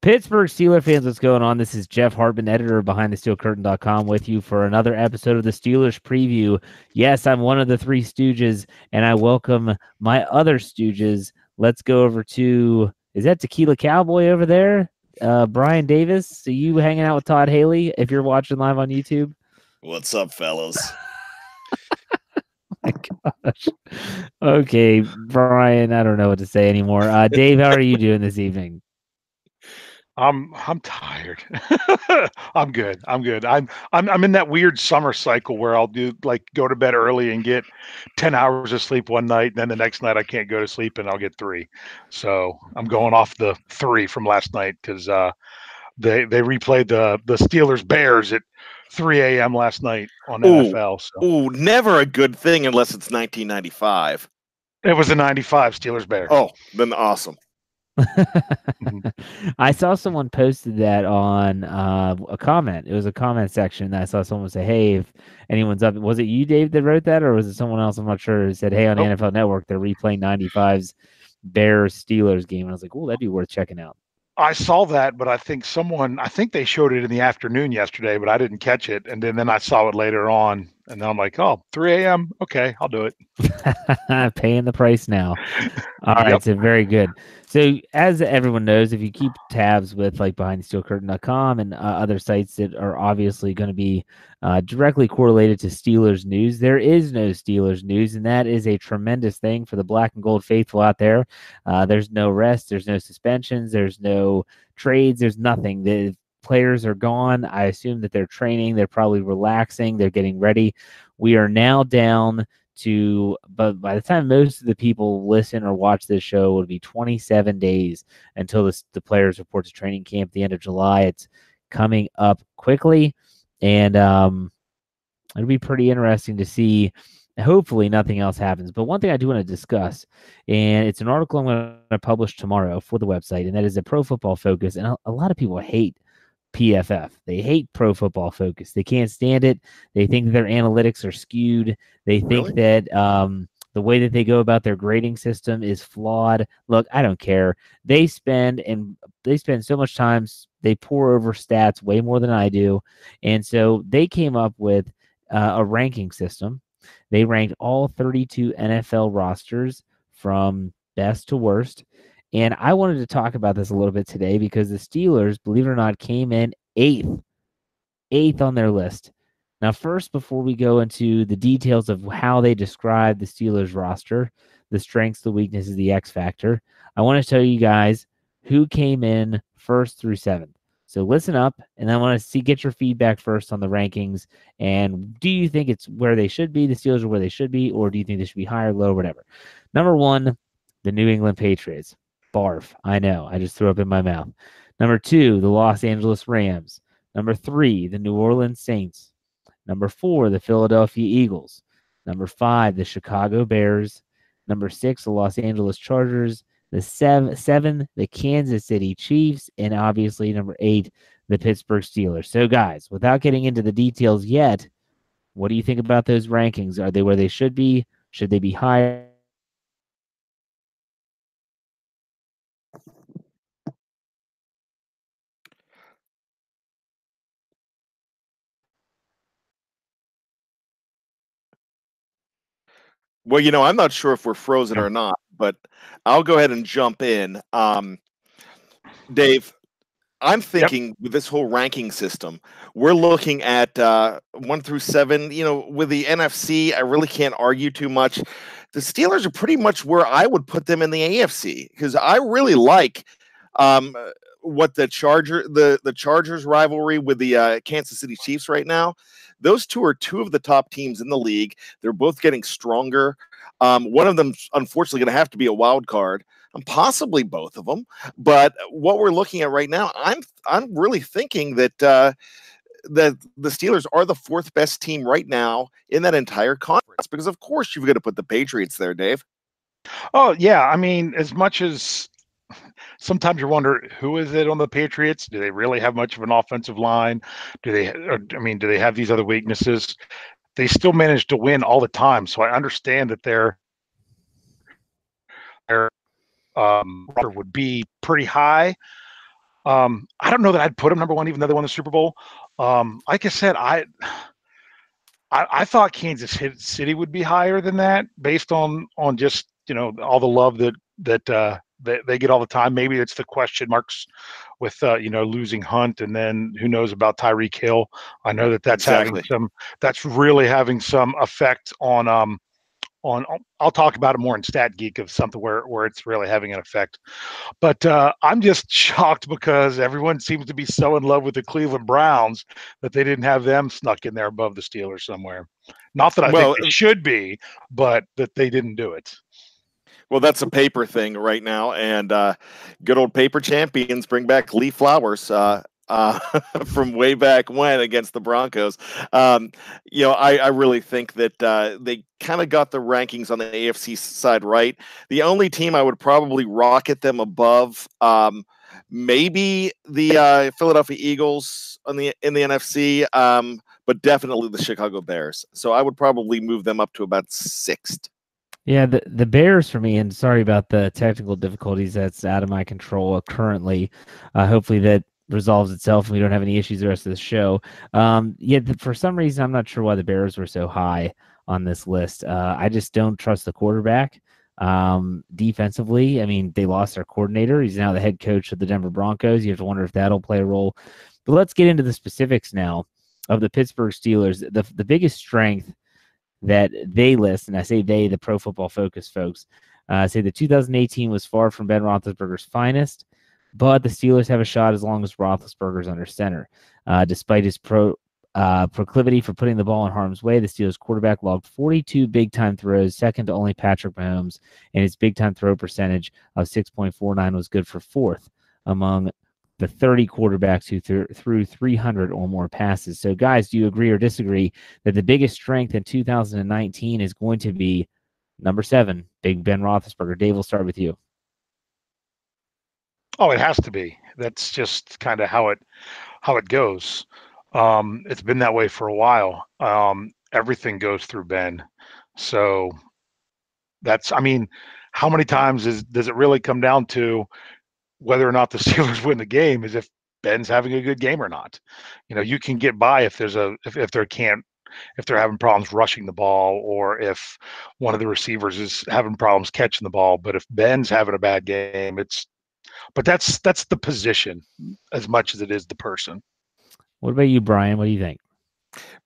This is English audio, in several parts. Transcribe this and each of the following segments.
Pittsburgh Steeler fans, what's going on? This is Jeff Hartman, editor of BehindTheSteelCurtain.com, with you for another episode of the Steelers preview. Yes, I'm one of the three Stooges, and I welcome my other Stooges. Let's go over to is that Tequila Cowboy over there? Uh, Brian Davis. Are you hanging out with Todd Haley if you're watching live on YouTube? What's up, fellas? my gosh. Okay, Brian, I don't know what to say anymore. Uh, Dave, how are you doing this evening? I'm I'm tired. I'm good. I'm good. I'm I'm I'm in that weird summer cycle where I'll do like go to bed early and get 10 hours of sleep one night and then the next night I can't go to sleep and I'll get 3. So, I'm going off the 3 from last night cuz uh they they replayed the the Steelers Bears at 3 a.m. last night on Ooh, NFL. So. Ooh, never a good thing unless it's 1995. It was a 95 Steelers Bears. Oh, then awesome. Mm-hmm. I saw someone posted that on uh, a comment. It was a comment section that I saw someone say, "Hey, if anyone's up, was it you, Dave, that wrote that, or was it someone else? I'm not sure." Who said, "Hey, on nope. NFL Network, they're replaying 95's Bears Steelers game," and I was like, "Oh, that'd be worth checking out." I saw that, but I think someone, I think they showed it in the afternoon yesterday, but I didn't catch it. And then, then I saw it later on. And then I'm like, oh, 3 a.m. Okay, I'll do it. Paying the price now. All right, yep. so very good. So, as everyone knows, if you keep tabs with like behindthesteelcurtain.com and uh, other sites that are obviously going to be uh, directly correlated to Steelers news, there is no Steelers news, and that is a tremendous thing for the black and gold faithful out there. Uh, there's no rest, there's no suspensions, there's no trades, there's nothing. The players are gone. I assume that they're training, they're probably relaxing, they're getting ready. We are now down to but by the time most of the people listen or watch this show it'll be 27 days until the, the players report to training camp the end of july it's coming up quickly and um, it'll be pretty interesting to see hopefully nothing else happens but one thing i do want to discuss and it's an article i'm going to publish tomorrow for the website and that is a pro football focus and a, a lot of people hate PFF. They hate pro football focus. They can't stand it. They think their analytics are skewed. They think really? that um, the way that they go about their grading system is flawed. Look, I don't care. They spend and they spend so much time. They pour over stats way more than I do, and so they came up with uh, a ranking system. They ranked all 32 NFL rosters from best to worst and I wanted to talk about this a little bit today because the Steelers, believe it or not, came in eighth, eighth on their list. Now, first, before we go into the details of how they describe the Steelers roster, the strengths, the weaknesses, the X factor, I want to tell you guys who came in first through seventh. So listen up, and I want to see get your feedback first on the rankings. And do you think it's where they should be? The Steelers are where they should be, or do you think they should be higher, low, whatever? Number one, the New England Patriots. Barf. I know. I just threw up in my mouth. Number two, the Los Angeles Rams. Number three, the New Orleans Saints. Number four, the Philadelphia Eagles. Number five, the Chicago Bears. Number six, the Los Angeles Chargers. The seven, seven, the Kansas City Chiefs, and obviously number eight, the Pittsburgh Steelers. So, guys, without getting into the details yet, what do you think about those rankings? Are they where they should be? Should they be higher? Well, you know, I'm not sure if we're frozen or not, but I'll go ahead and jump in. Um, Dave, I'm thinking yep. with this whole ranking system, we're looking at uh, one through seven. You know, with the NFC, I really can't argue too much. The Steelers are pretty much where I would put them in the AFC because I really like um, what the Charger the the Chargers rivalry with the uh, Kansas City Chiefs right now. Those two are two of the top teams in the league. They're both getting stronger. Um, one of them, unfortunately, going to have to be a wild card. and possibly both of them. But what we're looking at right now, I'm I'm really thinking that uh, that the Steelers are the fourth best team right now in that entire conference because, of course, you've got to put the Patriots there, Dave. Oh yeah, I mean, as much as sometimes you wonder who is it on the Patriots? Do they really have much of an offensive line? Do they? Or, I mean, do they have these other weaknesses? They still manage to win all the time, so I understand that their their um, would be pretty high. Um, I don't know that I'd put them number one, even though they won the Super Bowl. Um, like I said, I, I, I thought Kansas City would be higher than that based on on just you know all the love that that uh, they, they get all the time. Maybe it's the question marks with uh, you know losing Hunt, and then who knows about Tyreek Hill. I know that that's exactly. having some that's really having some effect on um on I'll talk about it more in Stat Geek of something where where it's really having an effect. But uh, I'm just shocked because everyone seems to be so in love with the Cleveland Browns that they didn't have them snuck in there above the Steelers somewhere. Not that I well, think it should be, but that they didn't do it. Well, that's a paper thing right now, and uh, good old paper champions bring back Lee Flowers. Uh, uh, from way back when against the Broncos. Um, you know, I, I, really think that uh, they kind of got the rankings on the AFC side right. The only team I would probably rocket them above, um, maybe the uh, Philadelphia Eagles on the in the NFC, um, but definitely the Chicago Bears. So I would probably move them up to about sixth. Yeah, the, the Bears for me, and sorry about the technical difficulties that's out of my control currently. Uh, hopefully that resolves itself and we don't have any issues the rest of the show. Um, yeah, for some reason, I'm not sure why the Bears were so high on this list. Uh, I just don't trust the quarterback. Um, defensively, I mean, they lost their coordinator. He's now the head coach of the Denver Broncos. You have to wonder if that'll play a role. But let's get into the specifics now of the Pittsburgh Steelers. The, the biggest strength that they list, and I say they, the pro football focus folks, uh, say the 2018 was far from Ben Roethlisberger's finest but the Steelers have a shot as long as Roethlisberger's under center. Uh, despite his pro uh, proclivity for putting the ball in harm's way, the Steelers quarterback logged 42 big time throws, second to only Patrick Mahomes, and his big time throw percentage of 6.49 was good for fourth among the 30 quarterbacks who th- threw 300 or more passes. So, guys, do you agree or disagree that the biggest strength in 2019 is going to be number seven, Big Ben Roethlisberger? Dave, we'll start with you. Oh, it has to be. That's just kind of how it how it goes. Um, it's been that way for a while. Um, everything goes through Ben. So that's I mean, how many times is does it really come down to whether or not the Steelers win the game is if Ben's having a good game or not. You know, you can get by if there's a if, if there can't if they're having problems rushing the ball or if one of the receivers is having problems catching the ball. But if Ben's having a bad game, it's but that's that's the position as much as it is the person. What about you, Brian? What do you think?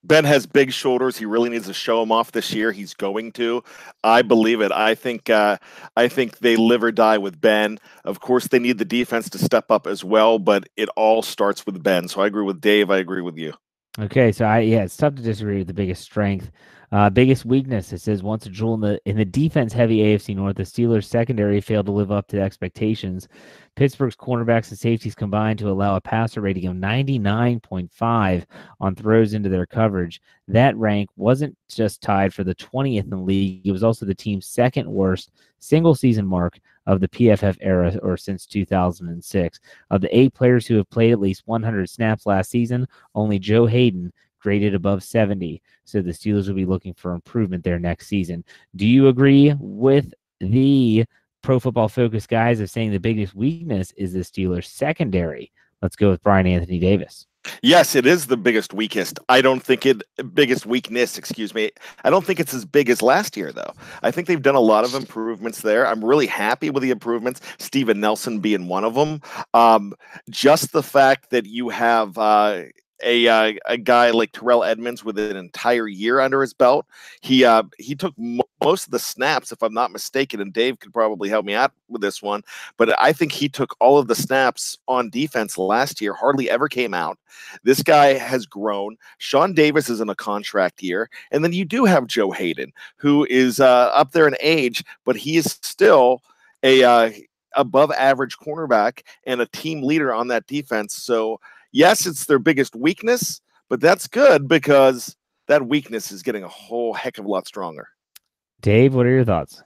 Ben has big shoulders. He really needs to show them off this year. He's going to. I believe it. I think. Uh, I think they live or die with Ben. Of course, they need the defense to step up as well, but it all starts with Ben. So I agree with Dave. I agree with you. Okay, so I yeah, it's tough to disagree with the biggest strength. Uh, biggest weakness, it says once a jewel in the in the defense heavy AFC North, the Steelers secondary failed to live up to expectations. Pittsburgh's cornerbacks and safeties combined to allow a passer rating of 99.5 on throws into their coverage. That rank wasn't just tied for the 20th in the league, it was also the team's second worst single season mark of the PFF era or since 2006. Of the eight players who have played at least 100 snaps last season, only Joe Haden graded above 70. So the Steelers will be looking for improvement there next season. Do you agree with the pro football focus guys of saying the biggest weakness is the Steelers secondary? Let's go with Brian Anthony Davis. Yes, it is the biggest weakest. I don't think it biggest weakness, excuse me. I don't think it's as big as last year though. I think they've done a lot of improvements there. I'm really happy with the improvements, Steven Nelson being one of them. Um, just the fact that you have uh, a uh, a guy like Terrell Edmunds with an entire year under his belt. He uh, he took mo- most of the snaps, if I'm not mistaken, and Dave could probably help me out with this one. But I think he took all of the snaps on defense last year. Hardly ever came out. This guy has grown. Sean Davis is in a contract year, and then you do have Joe Haden, who is uh, up there in age, but he is still a uh, above average cornerback and a team leader on that defense. So, yes, it's their biggest weakness, but that's good because that weakness is getting a whole heck of a lot stronger. Dave, what are your thoughts?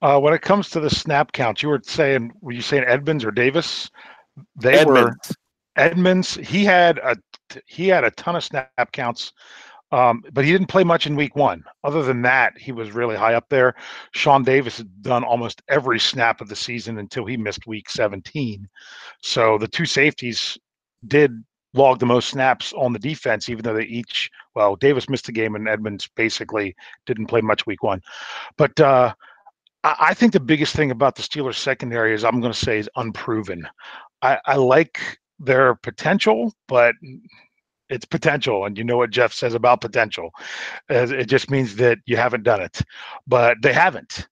Uh, when it comes to the snap count, you were saying, were you saying Edmunds or Davis? They Edmunds. were Edmunds. He had a he had a ton of snap counts, um, but he didn't play much in Week One. Other than that, he was really high up there. Sean Davis had done almost every snap of the season until he missed Week 17. So the two safeties did log the most snaps on the defense, even though they each well, Davis missed a game and Edmunds basically didn't play much Week One, but. Uh, I think the biggest thing about the Steelers secondary is I'm going to say is unproven. I, I like their potential, but it's potential, and you know what Jeff says about potential. It just means that you haven't done it, but they haven't.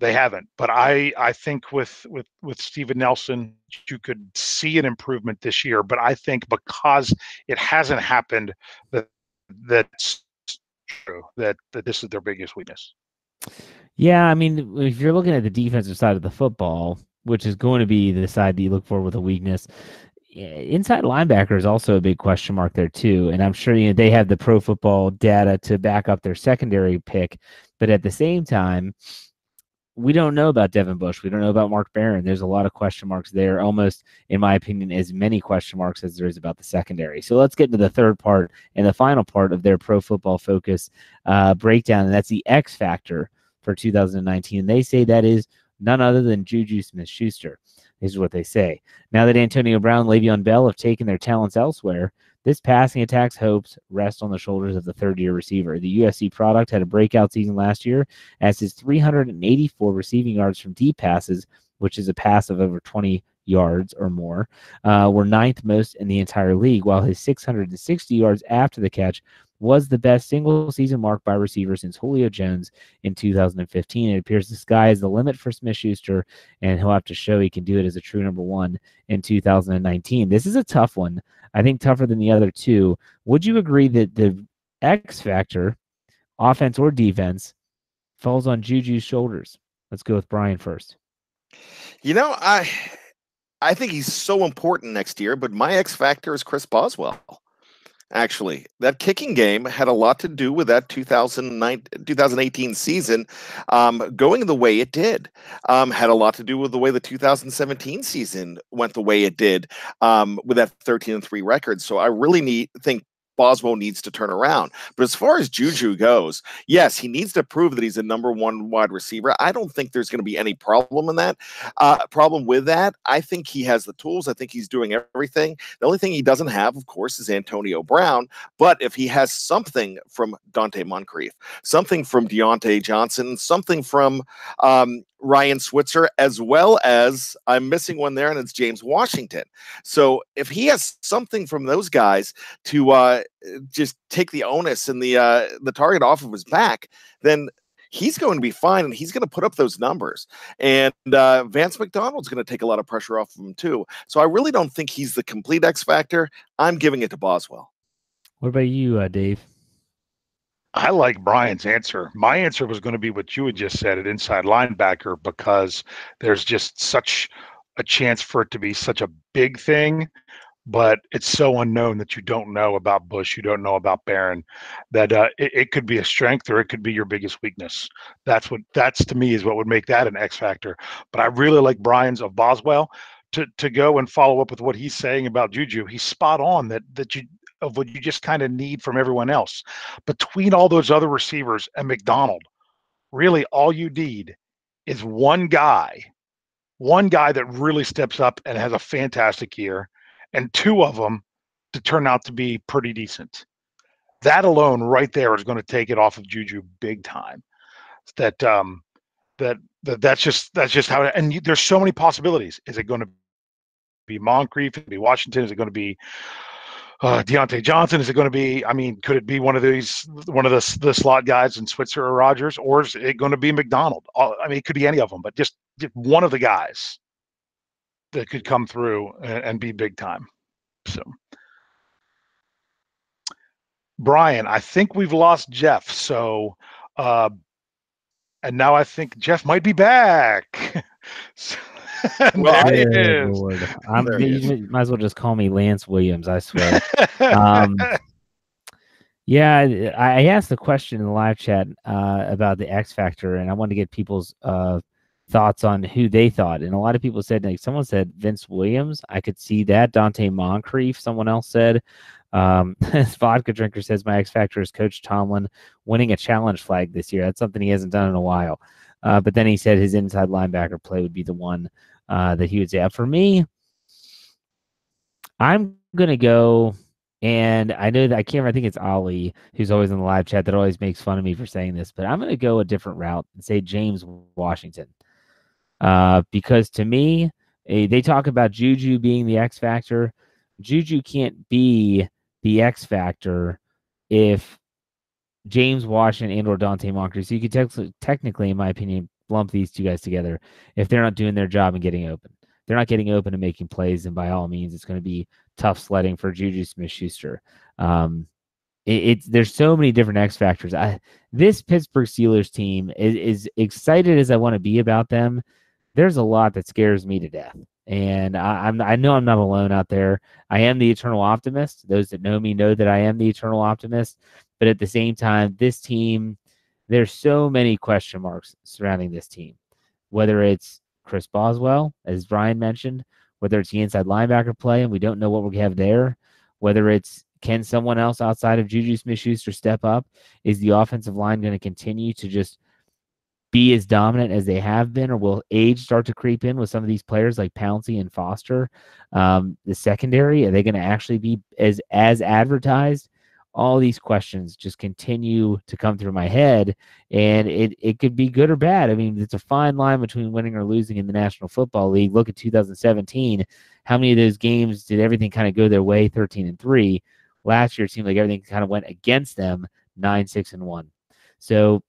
They haven't. But I I think with with with Steven Nelson, you could see an improvement this year. But I think because it hasn't happened, that that's true. That that this is their biggest weakness. Yeah, I mean, if you're looking at the defensive side of the football, which is going to be the side that you look for with a weakness, inside linebacker is also a big question mark there too. And I'm sure you know they have the pro football data to back up their secondary pick, but at the same time, we don't know about Devin Bush. We don't know about Mark Barron. There's a lot of question marks there, almost, in my opinion, as many question marks as there is about the secondary. So let's get into the third part and the final part of their pro football focus uh, breakdown, and that's the X factor for 2019. They say that is none other than Juju Smith Schuster. This is what they say. Now that Antonio Brown Le'Veon Bell have taken their talents elsewhere, this passing attack's hopes rest on the shoulders of the third year receiver. The USC product had a breakout season last year as his 384 receiving yards from deep passes, which is a pass of over 20 yards or more, uh, were ninth most in the entire league, while his 660 yards after the catch was the best single season mark by receiver since Julio Jones in 2015. It appears the sky is the limit for Smith Schuster, and he'll have to show he can do it as a true number one in 2019. This is a tough one. I think tougher than the other two. Would you agree that the X factor, offense or defense, falls on Juju's shoulders? Let's go with Brian first. You know, I I think he's so important next year, but my X factor is Chris Boswell actually. That kicking game had a lot to do with that 2009, 2018 season um, going the way it did. Um, had a lot to do with the way the 2017 season went the way it did um, with that 13 and 3 record. So I really need think Boswell needs to turn around. But as far as Juju goes, yes, he needs to prove that he's a number one wide receiver. I don't think there's going to be any problem in that. Uh, problem with that. I think he has the tools. I think he's doing everything. The only thing he doesn't have, of course, is Antonio Brown. But if he has something from Donte Moncrief, something from Diontae Johnson, something from um, Ryan Switzer, as well as I'm missing one there, and it's James Washington. So if he has something from those guys to uh, just take the onus and the uh, the target off of his back, then he's going to be fine and he's going to put up those numbers. And uh, Vance McDonald's going to take a lot of pressure off of him too. So I really don't think he's the complete X factor. I'm giving it to Boswell. What about you, uh, Dave? I like Brian's answer. My answer was going to be what you had just said at inside linebacker because there's just such a chance for it to be such a big thing, but it's so unknown that you don't know about Bush, you don't know about Barron, that uh, it, it could be a strength or it could be your biggest weakness. That's what that's to me is what would make that an X factor. But I really like Brian's of Boswell to to go and follow up with what he's saying about Juju. He's spot on that that you of what you just kind of need from everyone else. Between all those other receivers and McDonald, really all you need is one guy, one guy that really steps up and has a fantastic year, and two of them to turn out to be pretty decent. That alone, right there, is going to take it off of Juju big time. That um, that that that's just that's just how. And you, there's so many possibilities. Is it going to be Moncrief? Is it be Washington? Is it going to be uh, Diontae Johnson? Is it going to be? I mean, could it be one of these, one of the the slot guys in Switzer or Rogers, or is it going to be McDonald? Uh, I mean, it could be any of them, but just, just one of the guys that could come through and, and be big time. So, Brian, I think we've lost Jeff. So, uh, and now I think Jeff might be back. so, Well, I- There it is. Lord. I'm, There he you might as well just call me Lance Williams. I swear. um, Yeah, I I asked the question in the live chat uh, about the X Factor, and I wanted to get people's uh, thoughts on who they thought. And a lot of people said, like someone said Vince Williams. I could see that. Donte Moncrief. Someone else said. Um, Vodka Drinker says my X Factor is Coach Tomlin winning a challenge flag this year. That's something he hasn't done in a while. Uh, but then he said his inside linebacker play would be the one uh, that he would say. For me, I'm gonna go. And I know that I can't I think it's Ali who's always in the live chat that always makes fun of me for saying this, but I'm going to go a different route and say James Washington. Uh, because to me, they talk about Juju being the X factor. Juju can't be the X factor if James Washington and or Donte Moncrief. So you could tex- technically, in my opinion, lump these two guys together if they're not doing their job and getting open. They're not getting open and making plays, and by all means, it's going to be tough sledding for Juju Smith Schuster. Um, it, it's there's so many different X factors. I this Pittsburgh Steelers team is, is excited as I want to be about them. There's a lot that scares me to death, and I, I'm I know I'm not alone out there. I am the eternal optimist. Those that know me know that I am the eternal optimist. But at the same time, this team, there's so many question marks surrounding this team. Whether it's Chris Boswell, as Brian mentioned, whether it's the inside linebacker play and we don't know what we have there, whether it's can someone else outside of Juju Smith Schuster step up? Is the offensive line going to continue to just be as dominant as they have been, or will age start to creep in with some of these players like Pouncey and Foster? Um, the secondary, are they going to actually be as as advertised? All these questions just continue to come through my head, and it it could be good or bad. I mean, it's a fine line between winning or losing in the National Football League. Look at 2017. How many of those games did everything kind of go their way, 13 and three? Last year, it seemed like everything kind of went against them, nine, six, and one. So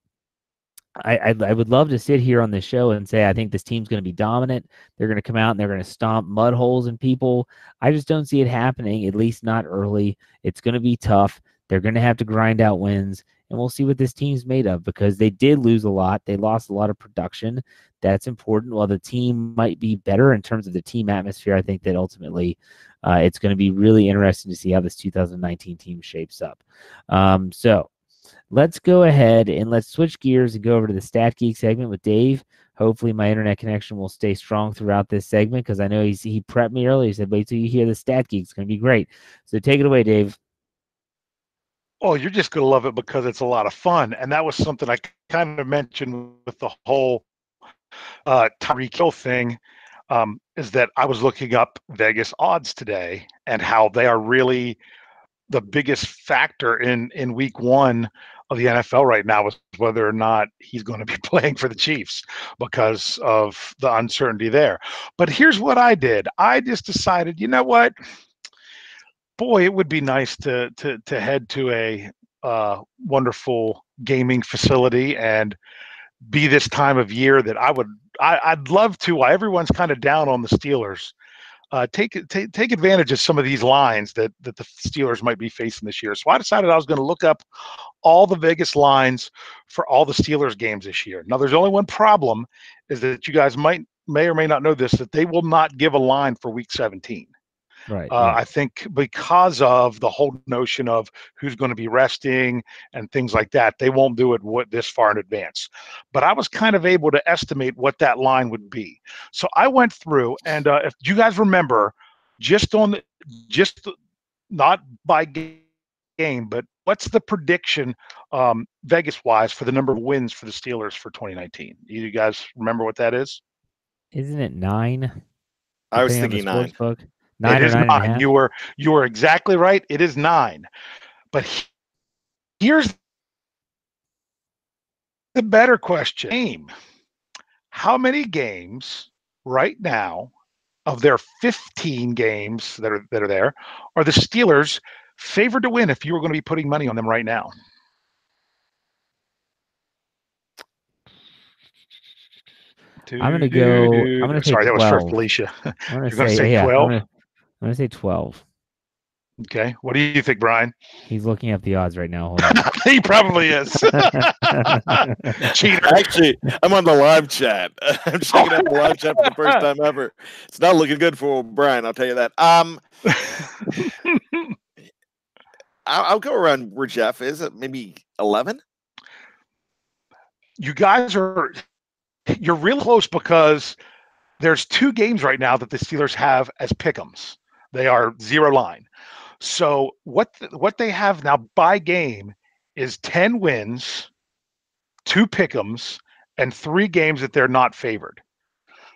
I, I, I would love to sit here on this show and say I think this team's going to be dominant. They're going to come out and they're going to stomp mud holes in people. I just don't see it happening, at least not early. It's going to be tough. They're going to have to grind out wins, and we'll see what this team's made of because they did lose a lot. They lost a lot of production. That's important. While the team might be better in terms of the team atmosphere, I think that ultimately uh, it's going to be really interesting to see how this 2019 team shapes up. Um, so let's go ahead and let's switch gears and go over to the Stat Geek segment with Dave. Hopefully, my internet connection will stay strong throughout this segment because I know he's, he prepped me earlier. He said, "Wait till you hear the Stat Geek; it's going to be great." So take it away, Dave. Oh, you're just going to love it because it's a lot of fun. And that was something I kind of mentioned with the whole uh, Tyreek Hill thing. Um, is that I was looking up Vegas odds today and how they are really the biggest factor in in week one of the NFL right now is whether or not he's going to be playing for the Chiefs because of the uncertainty there. But here's what I did. I just decided, you know what? Boy, it would be nice to to to head to a uh, wonderful gaming facility and be this time of year that I would I, I'd love to. While everyone's kind of down on the Steelers, uh, take take take advantage of some of these lines that that the Steelers might be facing this year. So I decided I was going to look up all the Vegas lines for all the Steelers games this year. Now, there's only one problem: is that you guys might may or may not know this that they will not give a line for Week 17. Right. Uh, I think because of the whole notion of who's going to be resting and things like that, they won't do it what this far in advance. But I was kind of able to estimate what that line would be. So I went through, and uh, if you guys remember, just on the, just not by game, but what's the prediction um, Vegas wise for the number of wins for the Steelers for 2019? You guys remember what that is? Isn't it nine? I was depending on the thinking nine. sportsbook? Nine it is nine nine. You were you were exactly right. It is nine. But he- here's the better question. Game. How many games right now of their 15 games that are that are there are the Steelers favored to win if you were going to be putting money on them right now? I'm gonna go- I'm gonna say Sorry, that was for Felicia. I'm gonna gonna say, say yeah, 12? I'm gonna, say twelve. Okay. What do you think, Brian? He's looking up the odds right now. Hold he probably is. Cheater. Actually, I'm on the live chat. I'm checking out the live chat for the first time ever. It's not looking good for Brian. I'll tell you that. Um, I'll, I'll go around where Jeff is. At maybe eleven. you guys are you're real close because there's two games right now that the Steelers have as pick'ems. They are zero line. So what th- what they have now by game is 10 wins, two pick'ems, and three games that they're not favored.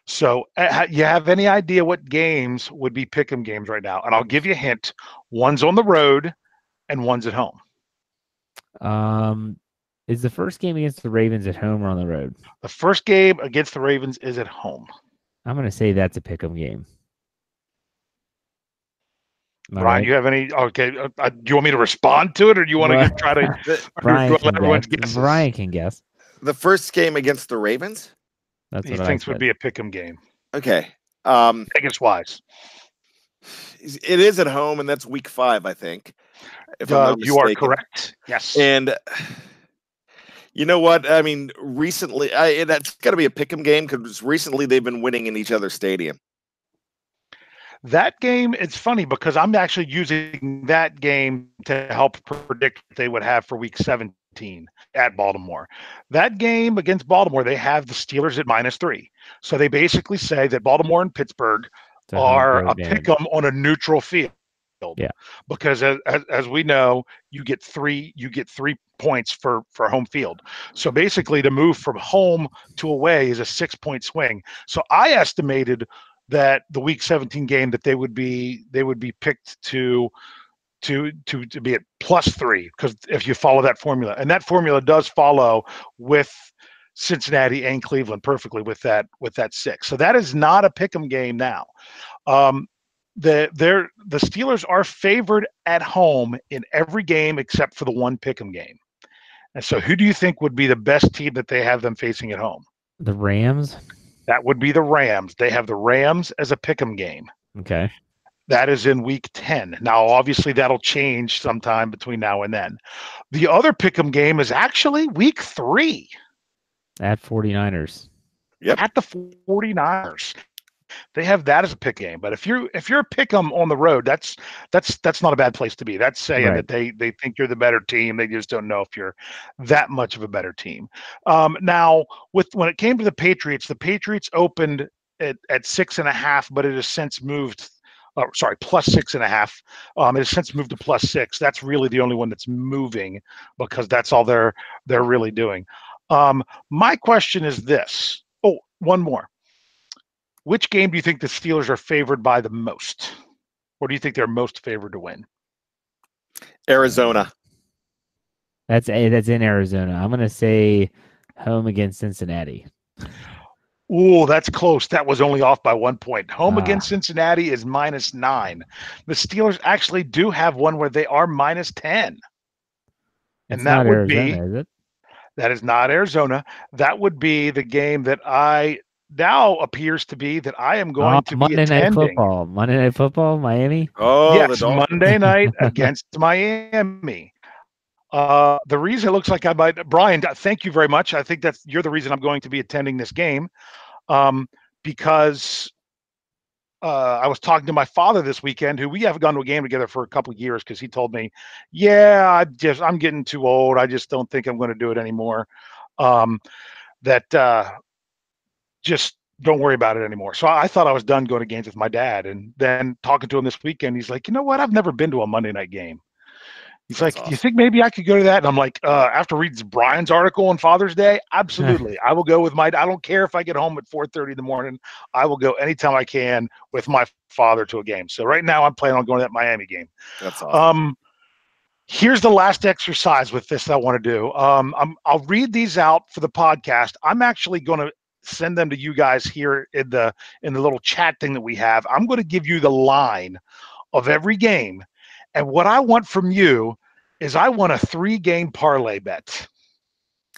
So uh, you have any idea what games would be pick'em games right now? And I'll give you a hint. One's on the road and one's at home. um, is the first game against the Ravens at home or on the road? The first game against the Ravens is at home. I'm gonna say that's a pick'em game. Am I Brian, right? you have any? Okay, uh, uh, do you want me to respond to it, or do you want to try to? The, Brian Let can everyone's guess. guesses. Brian can guess. the first game against the Ravens. That's He what thinks I would be a pick'em game. Okay. Um, Vegas wise, it is at home, and that's week five, I think. If I'm uh, you are correct. Yes. And you know what? I mean, recently, I, that's got to be a pick'em game because recently they've been winning in each other's stadium. That game, it's funny because I'm actually using that game to help predict what they would have for week 17 at Baltimore. That game against Baltimore, they have the Steelers at minus three. So they basically say that Baltimore and Pittsburgh a are a game. pick 'em on a neutral field. Yeah. Because as, as, as we know, you get three you get three points for for home field. So basically, to move from home to away is a six point swing. So I estimated that the week 17 game that they would be they would be picked to to to to be at plus three because if you follow that formula and that formula does follow with Cincinnati and Cleveland perfectly with that with that six. So that is not a pick'em game now. Um, the they're the Steelers are favored at home in every game except for the one pick'em game. And so, who do you think would be the best team that they have them facing at home? The Rams. That would be the Rams. They have the Rams as a pick'em game. Okay. That is in week 10. Now, obviously, that'll change sometime between now and then. The other pick'em game is actually week three At 49ers. Yep. at the 49ers. They have that as a pick game. But if you're if you're a pick 'em on the road, that's that's that's not a bad place to be. That's saying Right. that they they think you're the better team. They just don't know if you're that much of a better team. Um, now, with when it came to the Patriots, the Patriots opened at, at six and a half, but it has since moved. Oh, sorry, plus six and a half. Um, it has since moved to plus six. That's really the only one that's moving because that's all they're they're really doing. Um, my question is this. Oh, one more. Which game do you think the Steelers are favored by the most? Or do you think they're most favored to win? Arizona. That's a, that's in Arizona. I'm gonna say home against Cincinnati. Ooh, that's close. That was only off by one point. Home Ah. against Cincinnati is minus nine. The Steelers actually do have one where they are minus 10. And It's that not would be is it? that is not Arizona. That would be the game that I now appears to be that I am going Oh, to Monday be Night. Football. Monday Night Football, Miami. Oh, yes, Dolphins. Monday night against Miami. Uh, the reason it looks like I might, Brian, thank you very much. I think that's you're the reason I'm going to be attending this game, um, because uh, I was talking to my father this weekend, who we haven't gone to a game together for a couple of years, because he told me, "Yeah, I just I'm getting too old. I just don't think I'm going to do it anymore." Um, that uh, just don't worry about it anymore. So I thought I was done going to games with my dad. And then talking to him this weekend, he's like, you know what? I've never been to a Monday night game. He's That's like, do you think maybe I could go to that? And I'm like, uh, after reading Brian's article on Father's Day, absolutely. I will go with my, I don't care if I get home at 4.30 in the morning. I will go anytime I can with my father to a game. So right now I'm planning on going to that Miami game. That's awesome. Um, here's the last exercise with this that I want to do. Um, I'm, I'll read these out for the podcast. I'm actually going to send them to you guys here in the in the little chat thing that we have. I'm going to give you the line of every game, and what I want from you is I want a three game parlay bet.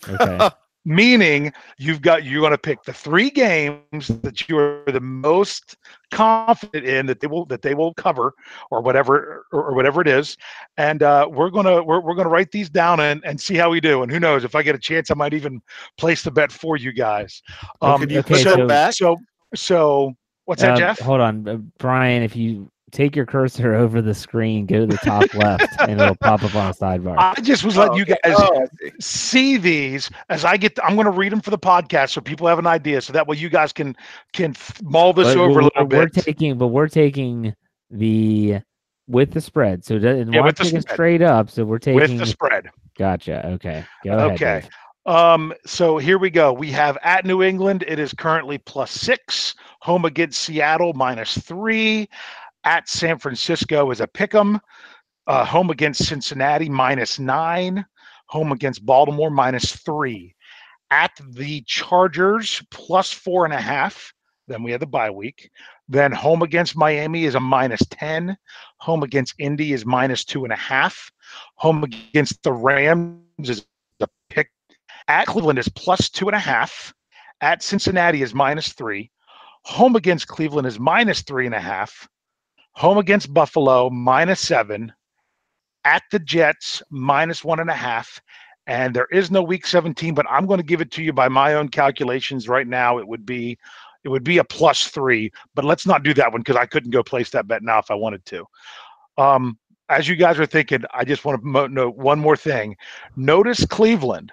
Okay. meaning you've got you're going to pick the three games that you are the most confident in that they will that they will cover or whatever or, or whatever it is and uh, we're gonna we're, we're gonna write these down and, and see how we do and who knows if i get a chance i might even place the bet for you guys um, you okay, so, back? so so what's that Uh, jeff Hold on, uh, Brian. If you take your cursor over the screen, go to the top left, and it'll pop up on a sidebar. i just was letting Oh, you guys Oh, see. see these as I get. I'm going to read them for the podcast so people have an idea, so that way you guys can can f- mull this But over a we're, little we're bit. taking, but we're taking the with the spread. So that- and Yeah, we're with the taking spread. straight up. So we're taking with taking. the spread. Gotcha. Okay. Go ahead. Okay. Dave. Um, so here we go. We have at New England, it is currently plus six. Home against Seattle, minus three. At San Francisco is a pick 'em. Uh, home against Cincinnati, minus nine. Home against Baltimore, minus three. At the Chargers, plus four and a half. Then we have the bye week. Then home against Miami is a minus 10. Home against Indy is minus two and a half. Home against the Rams is a pick at Cleveland is plus two and a half. At Cincinnati is minus three. Home against Cleveland is minus three and a half. Home against Buffalo, minus seven. At the Jets, minus one and a half. And there is no week 17, but I'm going to give it to you by my own calculations right now. It would be it would be a plus three, but let's not do that one because I couldn't go place that bet now if I wanted to. Um, as you guys are thinking, I just want to note one more thing. Notice Cleveland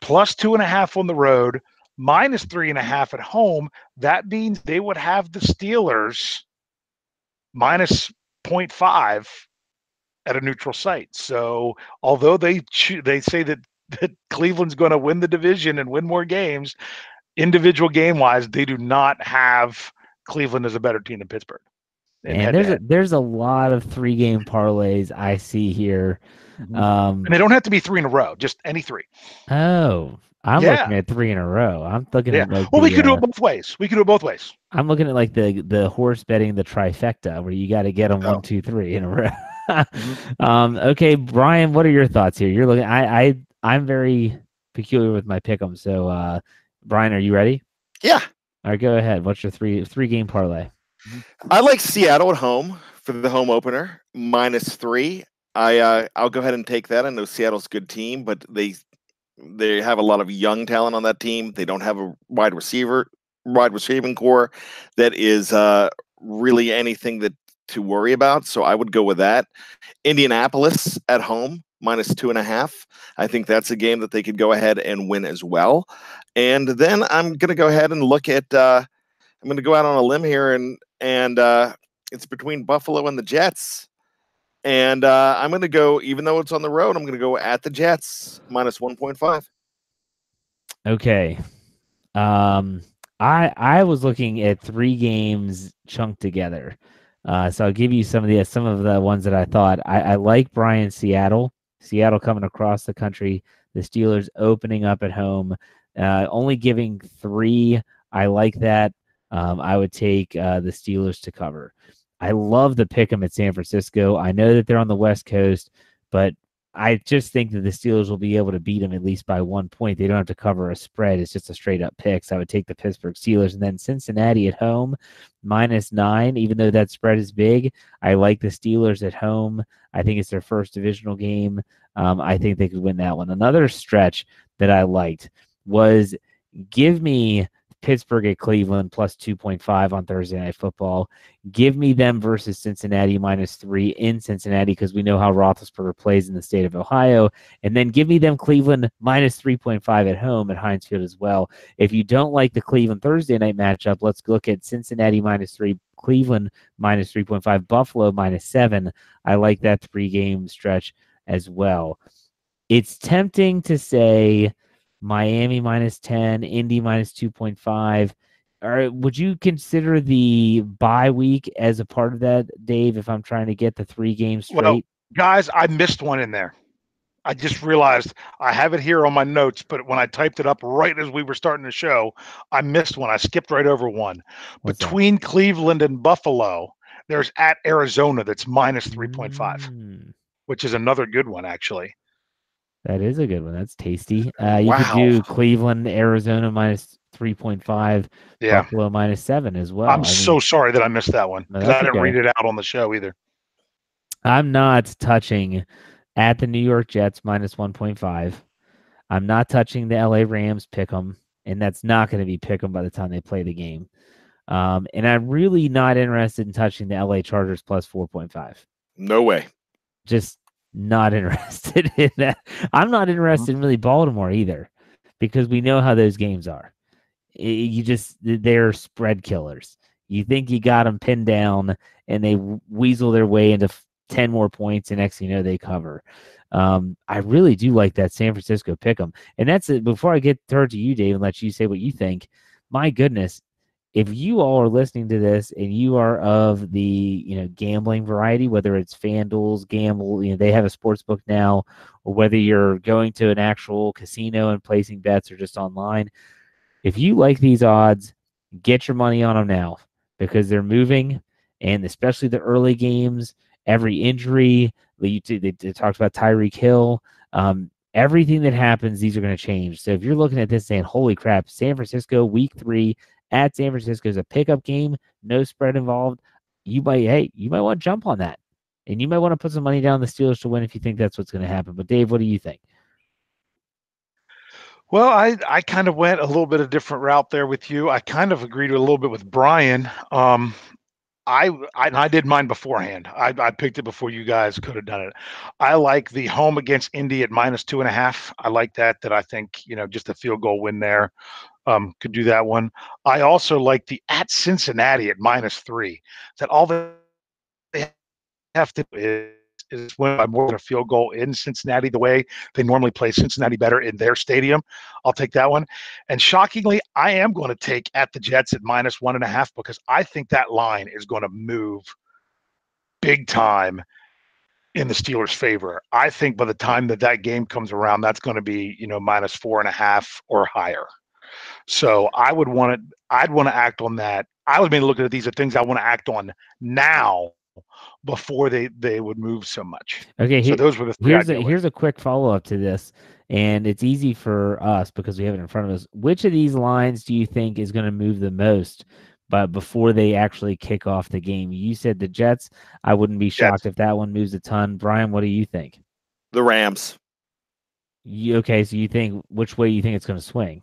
plus two and a half on the road, minus three and a half at home. That means they would have the Steelers minus 0.5 at a neutral site. So although they they say that, that Cleveland's going to win the division and win more games, individual game wise, they do not have Cleveland as a better team than Pittsburgh. And there's a, there's a lot of three game parlays I see here. Mhm. Um, and they don't have to be three in a row, just any three. oh, I'm Yeah. looking at three in a row. I'm looking at Yeah. like Well, we the, could do uh, it both ways. We could do it both ways. I'm looking at like the the horse betting the trifecta where you got to get them Oh. one, two, three in a row. Mm-hmm. um, okay, Brian, what are your thoughts here? You're looking. I I I'm very peculiar with my pick'em. So, uh, Brian, are you ready? Yeah, All right, go ahead. What's your three three game parlay? I like Seattle at home for the home opener minus three. I uh, I'll go ahead and take that. I know Seattle's a good team, but they they have a lot of young talent on that team. They don't have a wide receiver, wide receiving core that is uh, really anything that to worry about. So I would go with that. Indianapolis at home minus two and a half. I think that's a game that they could go ahead and win as well. And then I'm going to go ahead and look at. Uh, I'm going to go out on a limb here and and uh, it's between Buffalo and the Jets. And uh, I'm going to go, even though it's on the road, I'm going to go at the Jets minus 1.5. Okay. Um, I I was looking at three games chunked together. Uh, so I'll give you some of the some of the ones that I thought I, I like Brian Seattle. Seattle coming across the country. The Steelers opening up at home. Uh, only giving three. I like that. Um, I would take uh, the Steelers to cover. I love the pick 'em at San Francisco. I know that they're on the West Coast, but I just think that the Steelers will be able to beat them at least by one point. They don't have to cover a spread. It's just a straight up pick. So I would take the Pittsburgh Steelers and then Cincinnati at home minus nine. Even though that spread is big, I like the Steelers at home. I think it's their first divisional game. Um, I think they could win that one. Another stretch that I liked was give me Pittsburgh at Cleveland plus 2.5 on Thursday Night Football. Give me them versus Cincinnati minus three in Cincinnati because we know how Roethlisberger plays in the state of Ohio. And then give me them Cleveland minus 3.5 at home at Heinz Field as well. If you don't like the Cleveland Thursday night matchup, let's look at Cincinnati minus three, Cleveland minus 3.5, Buffalo minus seven. I like that three game stretch as well. It's tempting to say Miami minus 10, Indy minus 2.5. Or would you consider the bye week as a part of that, Dave, if I'm trying to get the three games straight? Well, Guys, I missed one in there. I just realized I have it here on my notes, but when I typed it up right as we were starting the show, I missed one. I skipped right over one. What's that? Between Cleveland and Buffalo, there's at Arizona that's minus 3.5, Mm. which is another good one, actually. That is a good one. That's tasty. Uh, you Wow. could do Cleveland, Arizona minus three point five, Yeah. Buffalo minus seven as well. I'm I mean, so sorry that I missed that one because that's I didn't okay. read it out on the show either. I'm not touching at the New York Jets minus 1.5. I'm not touching the LA Rams pick them, and that's not going to be pick them by the time they play the game. Um, and I'm really not interested in touching the LA Chargers plus 4.5. No way. Just not interested in that. I'm not interested in really Baltimore either, because we know how those games are. I- You just they're spread killers. You think you got them pinned down, and they weasel their way into ten more points, and next thing you know they cover. Um, I really do like that San Francisco pick 'em, and that's it. Before I get turned to you, Dave, and let you say what you think. My goodness, if you all are listening to this and you are of the you know gambling variety, whether it's FanDuel's Gamble, you know they have a sports book now, or whether you're going to an actual casino and placing bets or just online, if you like these odds, get your money on them now because they're moving, and especially the early games, every injury. They, talked about Tyreek Hill. Um, everything that happens, these are going to change. So if you're looking at this saying, "Holy crap, San Francisco week three at San Francisco is a pickup game, no spread involved," you might hey, you might want to jump on that, and you might want to put some money down the Steelers to win if you think that's what's going to happen. But Dave, what do you think? Well, I I kind of went a little bit of different route there with you. I kind of agreed a little bit with Brian. Um, I I, I did mine beforehand. I, I picked it before you guys could have done it. I like the home against Indy at minus two and a half. I like that. That I think you know just a field goal win there. Um, could do that one. I also like the at Cincinnati at minus three. That all they have to do is, is win by more than a field goal in Cincinnati. The way they normally play Cincinnati better in their stadium. I'll take that one. And shockingly, I am going to take at the Jets at minus one and a half because I think that line is going to move big time in the Steelers' favor. I think by the time that that game comes around, that's going to be you know minus four and a half or higher. So I would want to. I'd want to act on that. I would be looking at these are things I want to act on now before they they would move so much. Okay, So here- those were the three. here's a here's a quick follow up to this, and it's easy for us because we have it in front of us. Which of these lines do you think is going to move the most? But before they actually kick off the game, you said the Jets. I wouldn't be shocked if that one moves a ton. Brian, what do you think? The Rams. You, okay, so you think which way you think it's going to swing?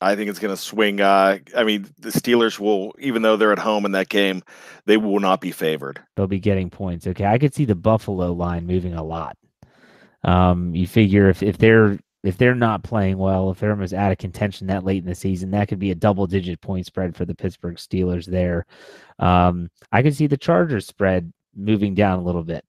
I think it's going to swing. Uh, I mean, the Steelers will, even though they're at home in that game, they will not be favored. They'll be getting points. Okay, I could see the Buffalo line moving a lot. Um, you figure if if they're if they're not playing well, if they're almost out of contention that late in the season, that could be a double digit point spread for the Pittsburgh Steelers there. Um, I could see the Chargers spread moving down a little bit,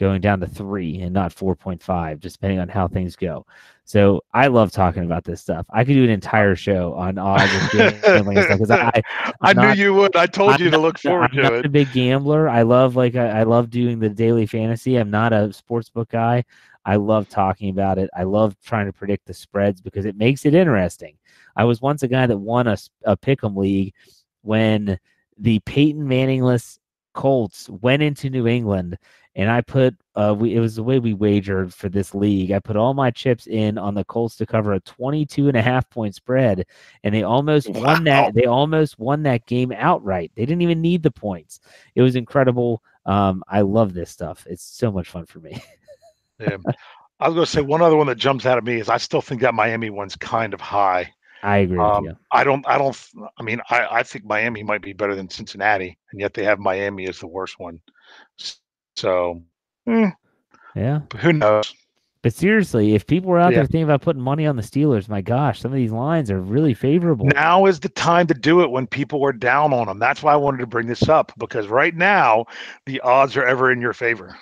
going down to three and not 4.5, just depending on how things go. So I love talking about this stuff. I could do an entire show on odds and gambling stuff because I, I I'm knew you would. I told I'm you to look I'm forward not to a it. big gambler. I love like I, I love doing the daily fantasy. I'm not a sports book guy. I love talking about it. I love trying to predict the spreads because it makes it interesting. I was once a guy that won a pick'em league when the Peyton Manningless Colts went into New England, and I put uh, we, it was the way we wagered for this league. I put all my chips in on the Colts to cover a 22 and a half point spread, and they almost won that. They almost won that game outright. They didn't even need the points. It was incredible. Um, I love this stuff. It's so much fun for me. Yeah. I was going to say one other one that jumps out at me is I still think that Miami one's kind of high. I agree Um, with you. I don't. I don't. I mean, I, I think Miami might be better than Cincinnati, and yet they have Miami as the worst one. S- So eh, Yeah. who knows? But seriously, if people were out Yeah. there thinking about putting money on the Steelers, my gosh, some of these lines are really favorable. Now is the time to do it when people are down on them. That's why I wanted to bring this up because right now the odds are ever in your favor.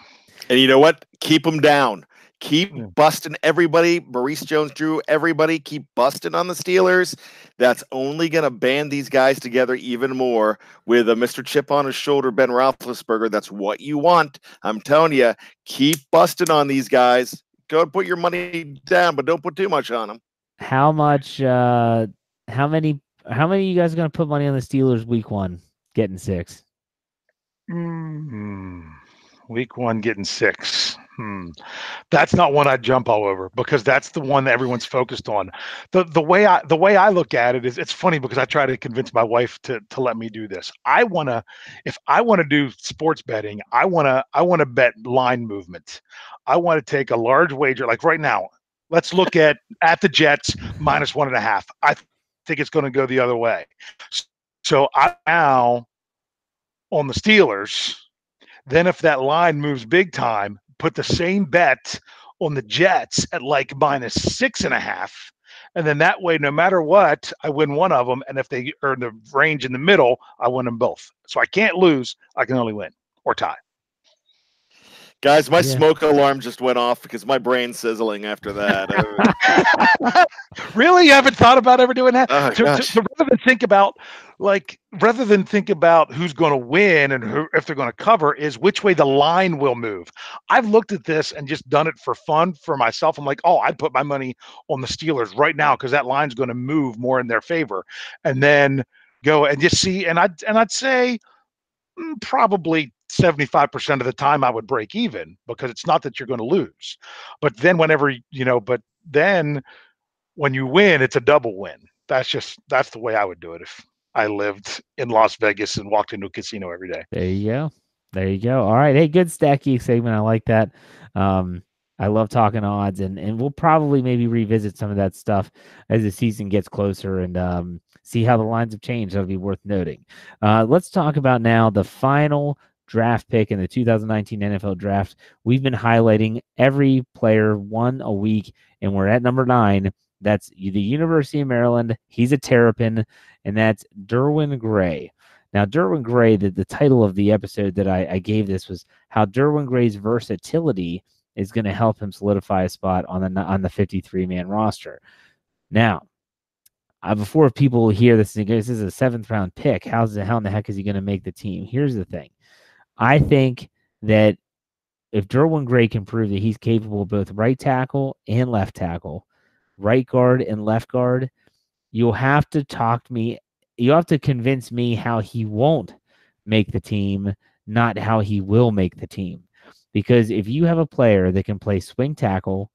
And you know what? Keep them down. Keep Yeah. busting everybody. Maurice Jones Drew, everybody keep busting on the Steelers. That's only going to band these guys together even more with a Mr. Chip on his shoulder, Ben Roethlisberger. That's what you want. I'm telling you, keep busting on these guys. Go and put your money down, but don't put too much on them. How much? uh How many? How many of you guys are going to put money on the Steelers week one, getting six? Mm, week one getting six. Hmm. That's not one I'd jump all over because that's the one that everyone's focused on. The the way I the way I look at it is it's funny because I try to convince my wife to to let me do this. I want to if I want to do sports betting, I want to I want to bet line movement. I want to take a large wager like right now. Let's look at at the Jets minus one and a half. I think it's going to go the other way. So I now on the Steelers. Then if that line moves big time, put the same bet on the Jets at like minus six and a half. And then that way, no matter what, I win one of them. And if they in the range in the middle, I win them both. So I can't lose. I can only win or tie. Guys, my yeah. smoke alarm just went off because my brain's sizzling after that. really? You haven't thought about ever doing that? Oh, to, to, to, rather than think about like rather than think about who's going to win and who, if they're going to cover is which way the line will move. I've looked at this and just done it for fun for myself. I'm like, oh, I'd put my money on the Steelers right now because that line's going to move more in their favor, and then go and just see. And I'd and I'd say mm, probably 75% of the time I would break even because it's not that you're going to lose. But then whenever, you know, but then when you win, it's a double win. That's just that's the way I would do it if I lived in Las Vegas and walked into a casino every day. There you go. There you go. All right. Hey, good stacky segment. I like that. Um, I love talking odds, and and we'll probably maybe revisit some of that stuff as the season gets closer and um, see how the lines have changed. That'll be worth noting. Uh, let's talk about now the final draft pick in the 2019 NFL draft. We've been highlighting every player one a week, and we're at number nine. That's the University of Maryland. He's a Terrapin, and that's Derwin Gray. Now, Derwin Gray, the, the title of the episode that I, I gave this was how Derwin Gray's versatility is going to help him solidify a spot on the on the 53 man roster. Now, uh, before people hear this, this is a seventh round pick. How's the how in the heck is he going to make the team? Here's the thing: I think that if Derwin Gray can prove that he's capable of both right tackle and left tackle, right guard and left guard, you'll have to talk to me. You have to convince me how he won't make the team, not how he will make the team. Because if you have a player that can play swing tackle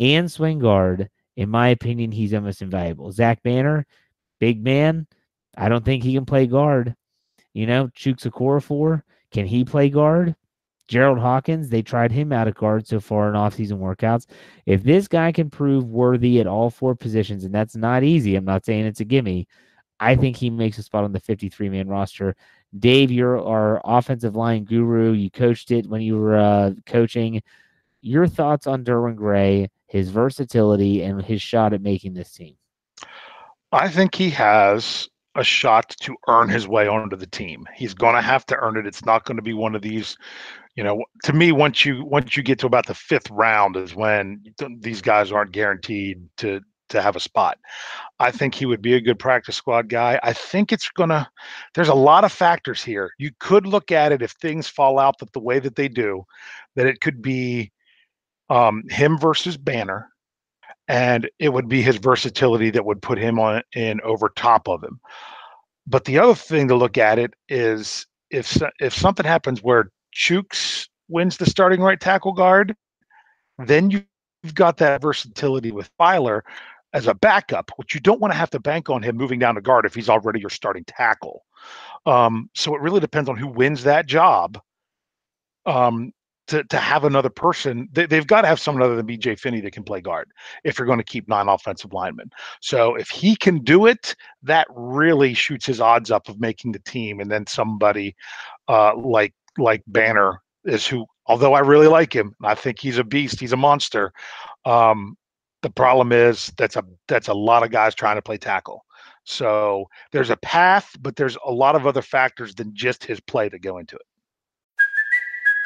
and swing guard, in my opinion, he's almost invaluable. Zach Banner, big man. I don't think he can play guard. You know, Chuks Okorafor, can he play guard? Gerald Hawkins, they tried him out of guard so far in offseason workouts. If this guy can prove worthy at all four positions, and that's not easy, I'm not saying it's a gimme. I think he makes a spot on the 53 man roster. Dave, you're our offensive line guru. You coached it when you were uh, coaching. Your thoughts on Derwin Gray, his versatility, and his shot at making this team? I think he has a shot to earn his way onto the team. He's going to have to earn it. It's not going to be one of these, you know. To me, once you once you get to about the fifth round is when these guys aren't guaranteed to to have a spot. I think he would be a good practice squad guy. I think it's gonna. There's a lot of factors here. You could look at it if things fall out that the way that they do, that it could be um, him versus Banner and it would be his versatility that would put him on in over top of him. But the other thing to look at it is if if something happens where Chuks wins the starting right tackle guard, then you've got that versatility with Feiler as a backup, which you don't want to have to bank on him moving down to guard if he's already your starting tackle. Um, so it really depends on who wins that job. Um, to, to have another person, they, have got to have someone other than BJ Finney that can play guard if you're going to keep nine offensive linemen. So if he can do it, that really shoots his odds up of making the team. And then somebody uh, like like Banner is who, although I really like him, I think he's a beast, he's a monster. Um, the problem is that's a that's a lot of guys trying to play tackle. So there's a path, but there's a lot of other factors than just his play that go into it.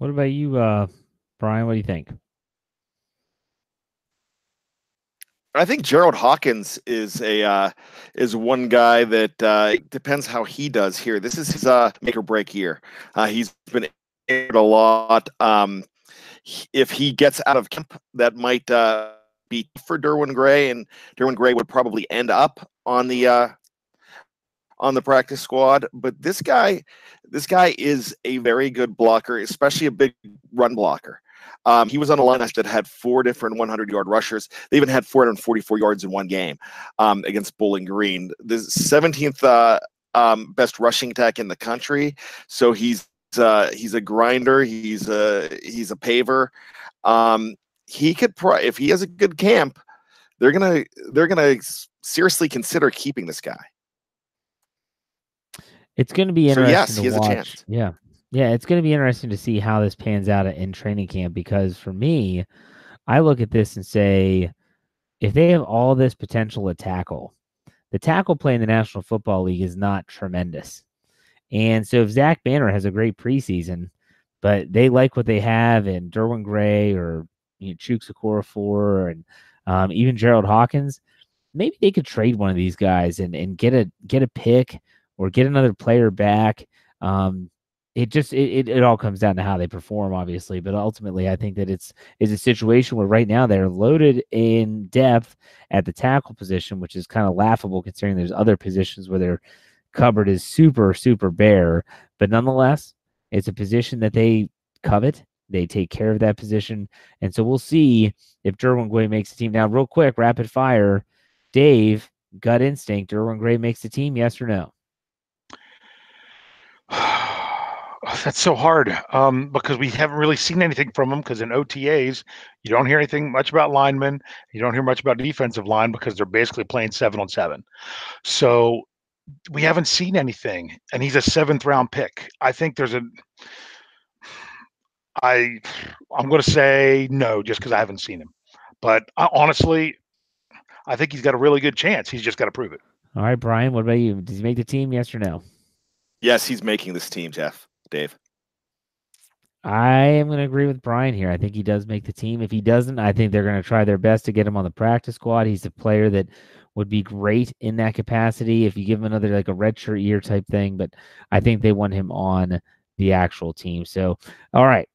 What about you, uh, Brian? What do you think? I think Gerald Hawkins is a uh, is one guy that uh, depends how he does here. This is his uh, make or break year. Uh, he's been injured a lot. Um, if he gets out of camp, that might uh, be for Derwin Gray, and Derwin Gray would probably end up on the uh, on the practice squad. But this guy, this guy is a very good blocker, especially a big run blocker. Um, he was on a line that had four different 100 yard rushers. They even had 444 yards in one game um, against Bowling Green. The 17th uh, um, best rushing attack in the country. So he's uh, he's a grinder. He's a he's a paver. Um, he could pro- if he has a good camp, they're gonna they're gonna seriously consider keeping this guy. It's going to be interesting. So yes, to he has watch. a chance. Yeah, yeah, it's going to be interesting to see how this pans out in training camp because for me, I look at this and say, if they have all this potential to tackle, the tackle play in the National Football League is not tremendous. And so if Zach Banner has a great preseason, but they like what they have in Derwin Gray or you know, Chuks Okorafor and um, even Gerald Hawkins, maybe they could trade one of these guys and, and get a get a pick or get another player back. Um, it just it, it, it all comes down to how they perform, obviously. But ultimately, I think that it's is a situation where right now they're loaded in depth at the tackle position, which is kind of laughable considering there's other positions where their cupboard is super super bare. But nonetheless, it's a position that they covet. They take care of that position, and so we'll see if Derwin Gray makes the team. Now, real quick, rapid fire, Dave, gut instinct, Derwin Gray makes the team, yes or no? That's so hard um, because we haven't really seen anything from him. Because in OTAs, you don't hear anything much about linemen. You don't hear much about defensive line because they're basically playing seven on seven. So we haven't seen anything, and he's a seventh round pick. I think there's a. I I'm going to say no, just because I haven't seen him. But uh, honestly, I think he's got a really good chance. He's just got to prove it. All right, Brian, what about you? Does he make the team? Yes or no? Yes, he's making this team, Jeff. Dave. I am going to agree with Brian here. I think he does make the team. If he doesn't, I think they're going to try their best to get him on the practice squad. He's a player that would be great in that capacity if you give him another like a redshirt year type thing. But I think they want him on the actual team. So, all right,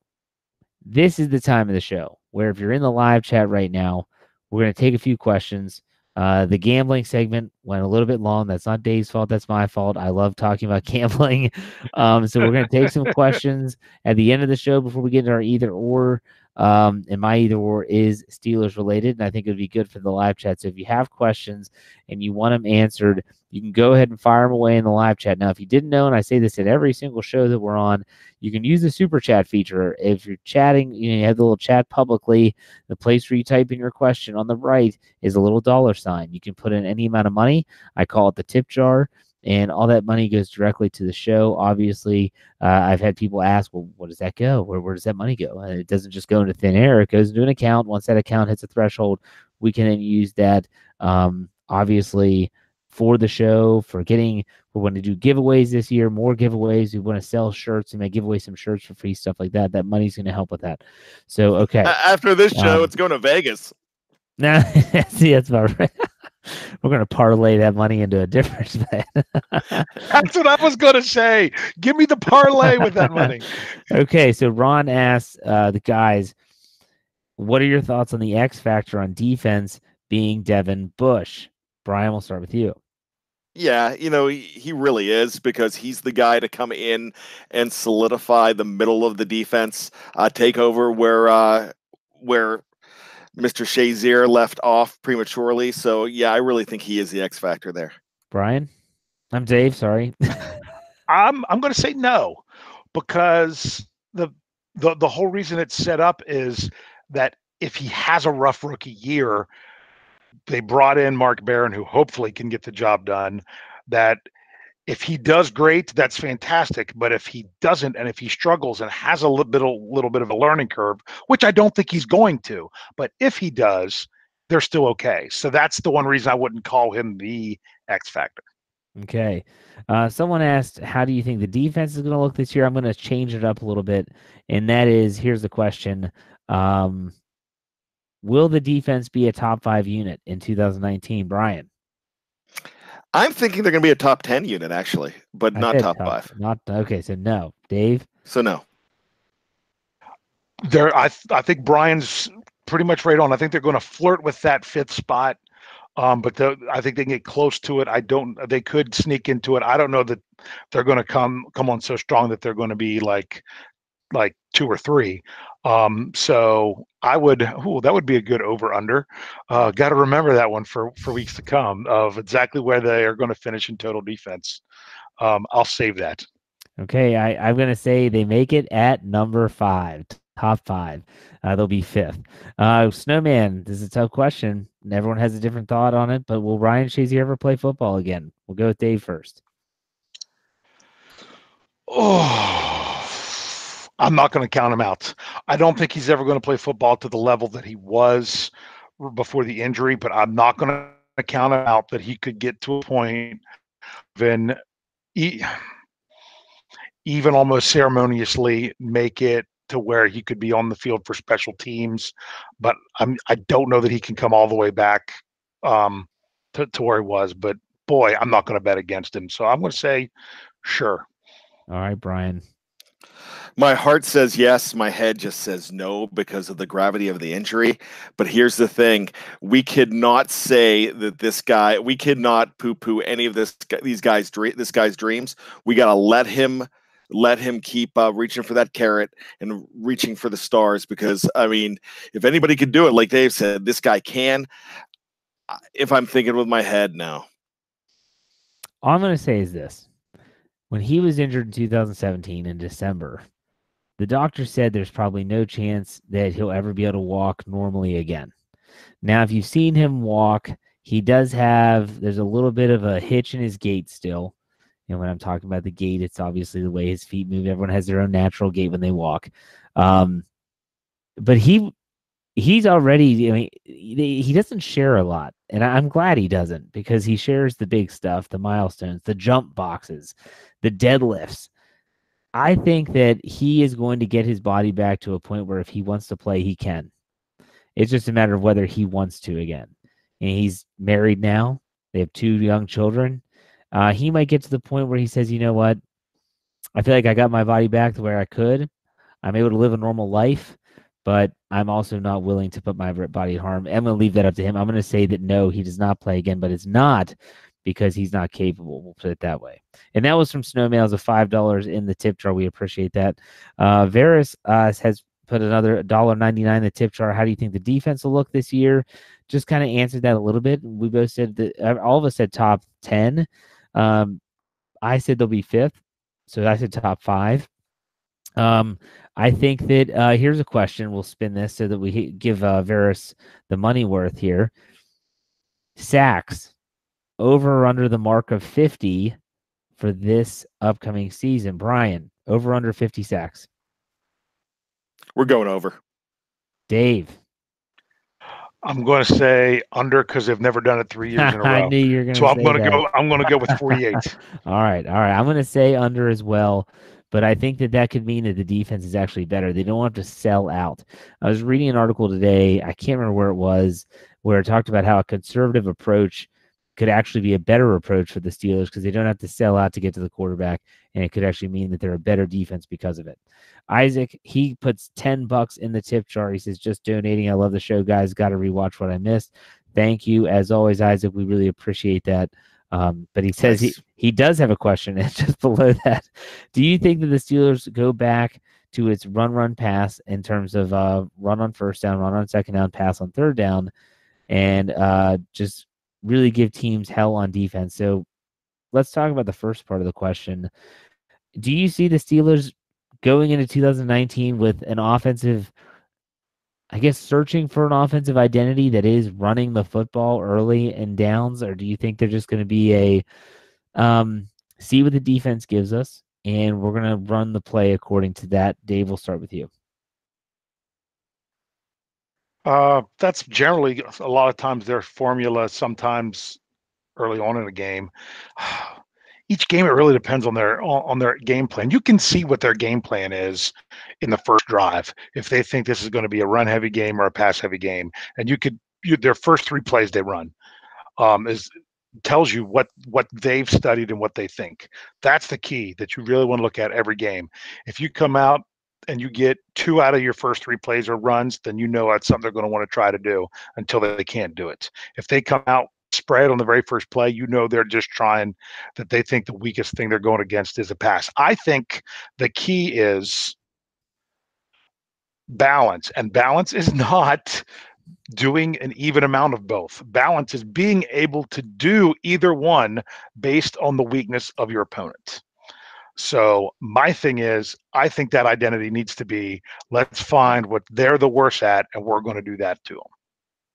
this is the time of the show where if you're in the live chat right now, we're going to take a few questions. Uh, the gambling segment went a little bit long. That's not Dave's fault. That's my fault. I love talking about gambling. Um, so we're going to take some questions at the end of the show before we get into our either or. Um, and my either or is Steelers related, and I think it would be good for the live chat. So if you have questions and you want them answered, you can go ahead and fire them away in the live chat. Now, if you didn't know, and I say this at every single show that we're on, you can use the super chat feature. If you're chatting, you, know, you have the little chat publicly. The place where you type in your question on the right is a little dollar sign. You can put in any amount of money. I call it the tip jar and all that money goes directly to the show. Obviously, uh, I've had people ask, well, what does that go? Where, where does that money go? And it doesn't just go into thin air, it goes into an account. Once that account hits a threshold, we can then use that, um, obviously, for the show, for getting, we want to do giveaways this year, more giveaways. We want to sell shirts We may give away some shirts for free, stuff like that. That money's going to help with that. So, okay. After this show, Um, it's going to Vegas. Now, see, that's about right. We're going to parlay that money into a different bet. That's what I was going to say. Give me the parlay with that money. okay, so Ron asks uh, the guys, what are your thoughts on the X factor on defense being Devin Bush? Brian, we'll start with you. Yeah, you know, he, he really is because he's the guy to come in and solidify the middle of the defense, uh, take over where uh, where Mr. Shazier left off prematurely. So yeah, I really think he is the X factor there. Brian? I'm Dave, sorry. I'm I'm going to say no because the the the whole reason it's set up is that if he has a rough rookie year, they brought in Mark Barron, who hopefully can get the job done. That if he does great, that's fantastic. But if he doesn't, and if he struggles and has a little bit a little bit of a learning curve, which I don't think he's going to, but if he does, they're still okay. So that's the one reason I wouldn't call him the X factor. Okay. Uh, someone asked, How do you think the defense is going to look this year? I'm going to change it up a little bit. And that is here's the question um, will the defense be a top five unit in 2019, Brian? I'm thinking they're going to be a top 10 unit, actually, but I not said top, five. Not okay. So no, Dave. So, no. There, I th- I think Brian's pretty much right on. I think they're going to flirt with that fifth spot, um, but the, I think they can get close to it. I don't. They could sneak into it. I don't know that they're going to come come on so strong that they're going to be like like two or three. Um, so I would. Ooh, that would be a good over under. Uh, Got to remember that one for for weeks to come of exactly where they are going to finish in total defense. Um, I'll save that. Okay, I, I'm going to say they make it at number five, top five. Uh, they'll be fifth. Uh, Snowman, this is a tough question. Everyone has a different thought on it, but will Ryan Shazier ever play football again? We'll go with Dave first. Oh, I'm not going to count him out. I don't think he's ever going to play football to the level that he was before the injury, but I'm not going to count him out that he could get to a point when e- even almost ceremoniously make it to where he could be on the field for special teams. But I'm I don't know that he can come all the way back um, to, to where he was. But boy, I'm not going to bet against him. So I'm going to say sure. All right, Brian. My heart says yes. My head just says no because of the gravity of the injury. But here's the thing: we could not say that this guy. We could not poo-poo any of this. These guys, this guy's dreams. We gotta let him, let him keep uh, reaching for that carrot and reaching for the stars. Because I mean, if anybody could do it, like Dave said, this guy can. If I'm thinking with my head now, All I'm going to say is this. When he was injured in 2017 in December, the doctor said there's probably no chance that he'll ever be able to walk normally again. Now, if you've seen him walk, he does have, there's a little bit of a hitch in his gait still. And when I'm talking about the gait, it's obviously the way his feet move. Everyone has their own natural gait when they walk. Um, but he, he's already, I mean, he he doesn't share a lot. And I'm glad he doesn't because he shares the big stuff, the milestones, the jump boxes, the deadlifts. I think that he is going to get his body back to a point where if he wants to play, he can. It's just a matter of whether he wants to again. And he's married now. They have two young children. Uh, he might get to the point where he says, you know what? I feel like I got my body back to where I could. I'm able to live a normal life, but I'm also not willing to put my body in harm. I'm going to leave that up to him. I'm going to say that no, he does not play again, but it's not because he's not capable. We'll put it that way. And that was from Snowmails of five dollars in the tip jar. We appreciate that. Uh, Varus uh, has put another dollar ninety nine in the tip jar. How do you think the defense will look this year? Just kind of answered that a little bit. We both said that uh, all of us said top ten. Um, I said they'll be fifth, so I said top five. Um, I think that uh, here's a question. We'll spin this so that we give uh, Varus the money worth here. Sacks over or under the mark of 50 for this upcoming season. Brian, over or under 50 sacks. we're going over. Dave, I'm going to say under because they've never done it three years in a row. I knew you were going to So I'm going to go. I'm going to go with 48. All right, all right. I'm going to say under as well, but I think that that could mean that the defense is actually better. They don't have to sell out. I was reading an article today. I can't remember where it was, where it talked about how a conservative approach could actually be a better approach for the Steelers because they don't have to sell out to get to the quarterback, and it could actually mean that they're a better defense because of it. Isaac, he puts 10 bucks in the tip jar. He says, just donating. I love the show, guys. Got to rewatch what I missed. Thank you. As always, Isaac, we really appreciate that. Um, but he says Nice. he, he does have a question. And just below that, do you think that the Steelers go back to its run, run, pass in terms of uh, run on first down, run on second down, pass on third down, and uh, just really give teams hell on defense? So let's talk about the first part of the question. Do you see the Steelers going into 2019 with an offensive, I guess, searching for an offensive identity that is running the football early and downs, or do you think they're just going to be a um, see what the defense gives us, and we're going to run the play according to that? Dave, we'll start with you. Uh, that's generally a lot of times their formula. Sometimes early on in a game, each game it really depends on their on their game plan. You can see what their game plan is in the first drive if they think this is going to be a run heavy game or a pass heavy game, and you could you, their first three plays they run um, is tells you what what they've studied and what they think. That's the key that you really want to look at every game. If you come out and you get two out of your first three plays or runs, then you know that's something they're going to want to try to do until they can't do it. If they come out spread on the very first play, you know they're just trying that they think the weakest thing they're going against is a pass. I think the key is balance, and balance is not doing an even amount of both. Balance is being able to do either one based on the weakness of your opponent. So my thing is, I think that identity needs to be let's find what they're the worst at, and we're going to do that to them.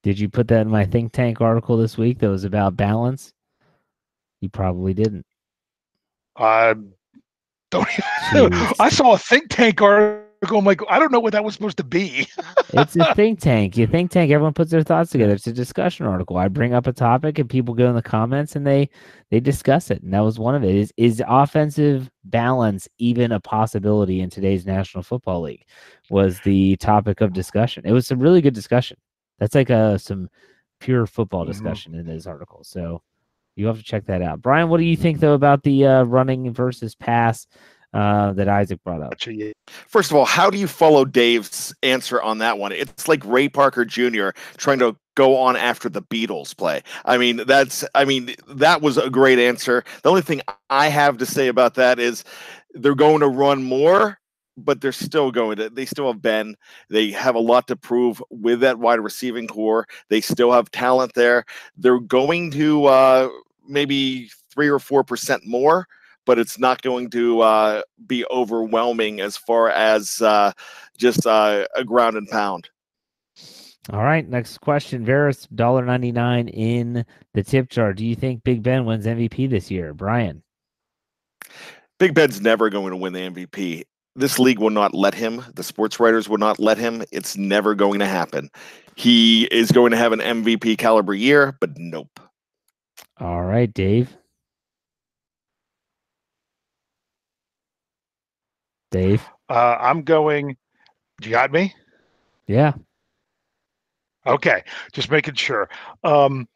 Did you put that in my think tank article this week that was about balance? You probably didn't. I don't even, I saw a think tank article. I'm like, I don't know what that was supposed to be. it's a think tank. You think tank. Everyone puts their thoughts together. It's a discussion article. I bring up a topic and people go in the comments and they they discuss it. And that was one of it. Is is offensive balance even a possibility in today's National Football League? Was the topic of discussion. It was a really good discussion. That's like a uh, some pure football mm-hmm. discussion mm-hmm. in this article. So you have to check that out. Brian, what do you think though about the uh, running versus pass uh, that Isaac brought up? First of all, how do you follow Dave's answer on that one? It's like Ray Parker Jr. trying to go on after the Beatles play. I mean, that's I mean, that was a great answer. The only thing I have to say about that is they're going to run more but they're still going to they still have Ben. They have a lot to prove with that wide receiving corps. They still have talent there. They're going to uh maybe three or four percent more, but it's not going to uh be overwhelming as far as uh just uh, a ground and pound. All right, next question. Ninety nine in the tip jar. Do you think Big Ben wins MVP this year, Brian? Big Ben's never going to win the MVP this league will not let him. The sports writers will not let him. It's never going to happen. He is going to have an MVP caliber year, but nope. All right, Dave. Dave. Uh, I'm going. You got me? Yeah. Okay, just making sure. Um,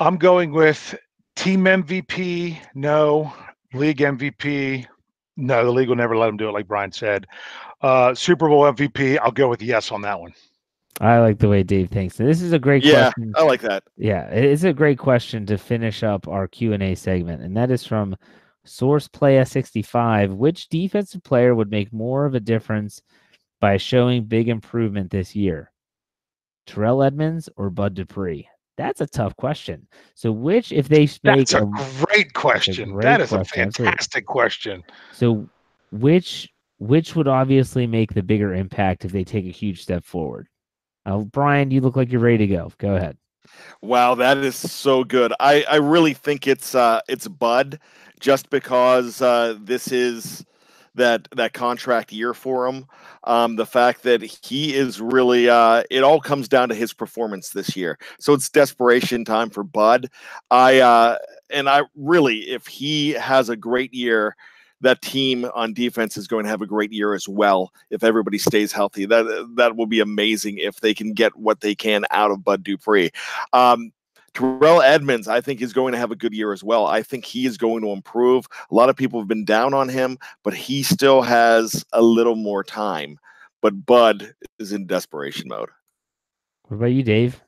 I'm going with team MVP. No, league MVP. No, the league will never let him do it, like Brian said. Uh, Super Bowl MVP, I'll go with yes on that one. I like the way Dave thinks. This is a great yeah, question. I like that. Yeah, it's a great question to finish up our Q and A segment, and that is from Source Play S65. Which defensive player would make more of a difference by showing big improvement this year? Terrell Edmunds or Bud Dupree? That's a tough question. So, which, if they make that's a, a great question. A great that is question. a fantastic question. So, which which would obviously make the bigger impact if they take a huge step forward? Uh, Brian, you look like you're ready to go. Go ahead. Wow, that is so good. I I really think it's uh it's Bud, just because uh, this is that that contract year for him. Um, the fact that he is really uh, it all comes down to his performance this year. So it's desperation time for Bud. I uh, and I really, if he has a great year, that team on defense is going to have a great year as well. If everybody stays healthy, that that will be amazing if they can get what they can out of Bud Dupree. Um, Terrell Edmunds, I think, is going to have a good year as well. I think he is going to improve. A lot of people have been down on him, but he still has a little more time. But Bud is in desperation mode. What about you, Dave?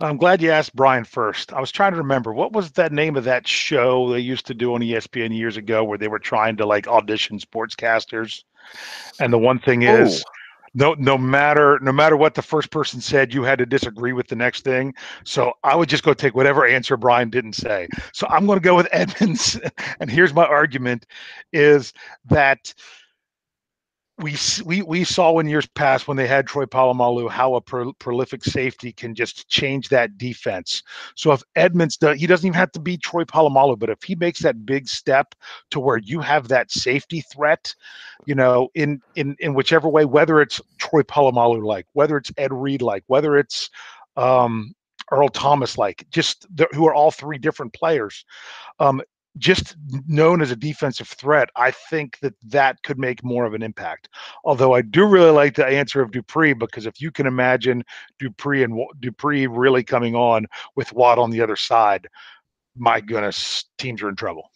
I'm glad you asked Brian first. I was trying to remember what was that name of that show they used to do on ESPN years ago where they were trying to like audition sportscasters. And the one thing is, oh no no matter no matter what the first person said you had to disagree with the next thing. So i would just go take whatever answer brian didn't say. So i'm going to go with edmunds. And here's my argument is that we we we saw in years past when they had Troy Polamalu how a pro, prolific safety can just change that defense. So if Edmunds does, he doesn't even have to be Troy Polamalu, but if he makes that big step to where you have that safety threat, you know, in in in whichever way, whether it's Troy Polamalu like, whether it's Ed Reed like, whether it's um, Earl Thomas like, just the, who are all three different players. Um, just known as a defensive threat, I think that that could make more of an impact. Although I do really like the answer of Dupree because if you can imagine Dupree and Dupree really coming on with Watt on the other side, my goodness, teams are in trouble.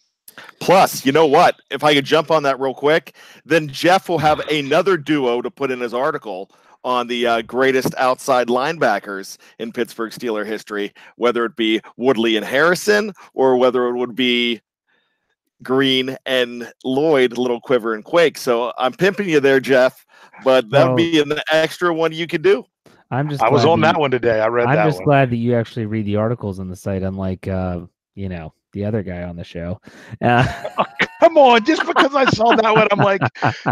Plus, you know what? If I could jump on that real quick, then Jeff will have another duo to put in his article on the uh, greatest outside linebackers in Pittsburgh Steeler history, whether it be Woodley and Harrison or whether it would be Greene and Lloyd, Little Quiver and Quake. So I'm pimping you there, Jeff, but that would well, be an extra one you could do. I'm just I was on you, that one today. I read I'm just one. glad that you actually read the articles on the site, unlike uh, you know, the other guy on the show. Uh, oh, come on, just because I saw that one, I'm like,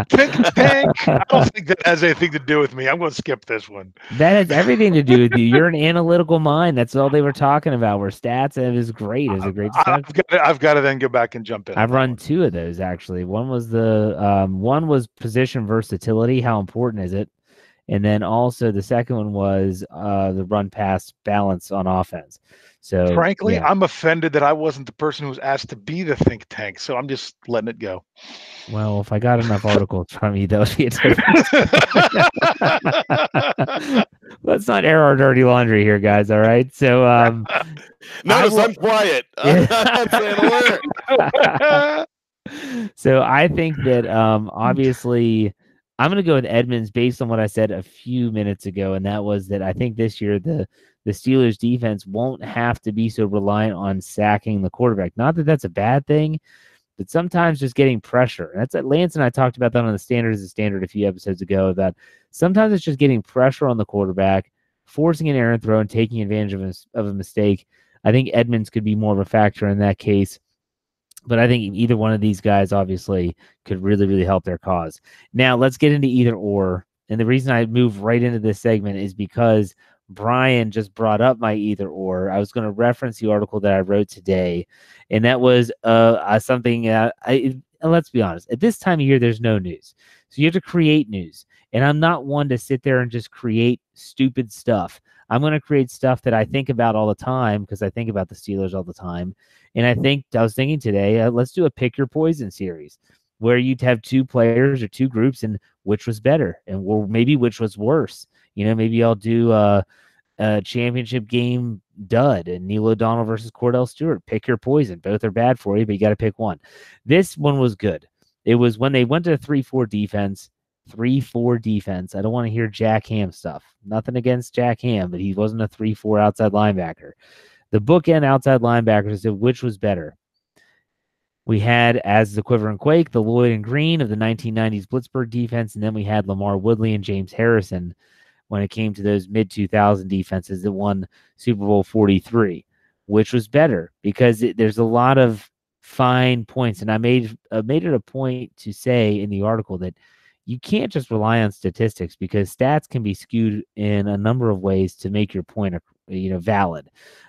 tank, tank. I don't think that has anything to do with me. I'm going to skip this one. That has everything to do with you. You're an analytical mind. That's all they were talking about. Where stats and it is great. Is a great. I've got, to, I've got to then go back and jump in. I've run two of those actually. One was the um, one was position versatility. How important is it? And then also the second one was uh, the run pass balance on offense. So frankly, yeah. I'm offended that I wasn't the person who was asked to be the think tank. So I'm just letting it go. Well, if I got enough articles from you, that would be a difference. Let's not air our dirty laundry here, guys. All right. So um notice I am quiet. so I think that um obviously I'm going to go with Edmunds based on what I said a few minutes ago, and that was that I think this year the the Steelers defense won't have to be so reliant on sacking the quarterback. Not that that's a bad thing, but sometimes just getting pressure. And that's Lance and I talked about that on the standard as a standard a few episodes ago. That sometimes it's just getting pressure on the quarterback, forcing an errant throw, and taking advantage of a, of a mistake. I think Edmunds could be more of a factor in that case but I think either one of these guys obviously could really, really help their cause. Now, let's get into either or. And the reason I move right into this segment is because Brian just brought up my either or. I was going to reference the article that I wrote today, and that was uh, uh something. Uh, I, let's be honest. At this time of year, there's no news, so you have to create news. And I'm not one to sit there and just create stupid stuff. I'm going to create stuff that I think about all the time because I think about the Steelers all the time. And I think I was thinking today, uh, let's do a pick your poison series where you'd have two players or two groups and which was better and or maybe which was worse. You know, maybe I'll do a, a championship game dud and Neil O'Donnell versus Kordell Stewart. Pick your poison. Both are bad for you, but you got to pick one. This one was good. It was when they went to a 3 4 defense three four defense. I don't want to hear Jack Ham stuff. Nothing against Jack Ham, but he wasn't a three four outside linebacker. The bookend outside linebackers which was better. We had as the quiver and quake the Lloyd and Greene of the 1990s Blitzburgh defense, and then we had Lamar Woodley and James Harrison when it came to those mid 2000 defenses that won Super Bowl 43. Which was better because it, there's a lot of fine points, and I made uh, made it a point to say in the article that you can't just rely on statistics because stats can be skewed in a number of ways to make your point you know valid.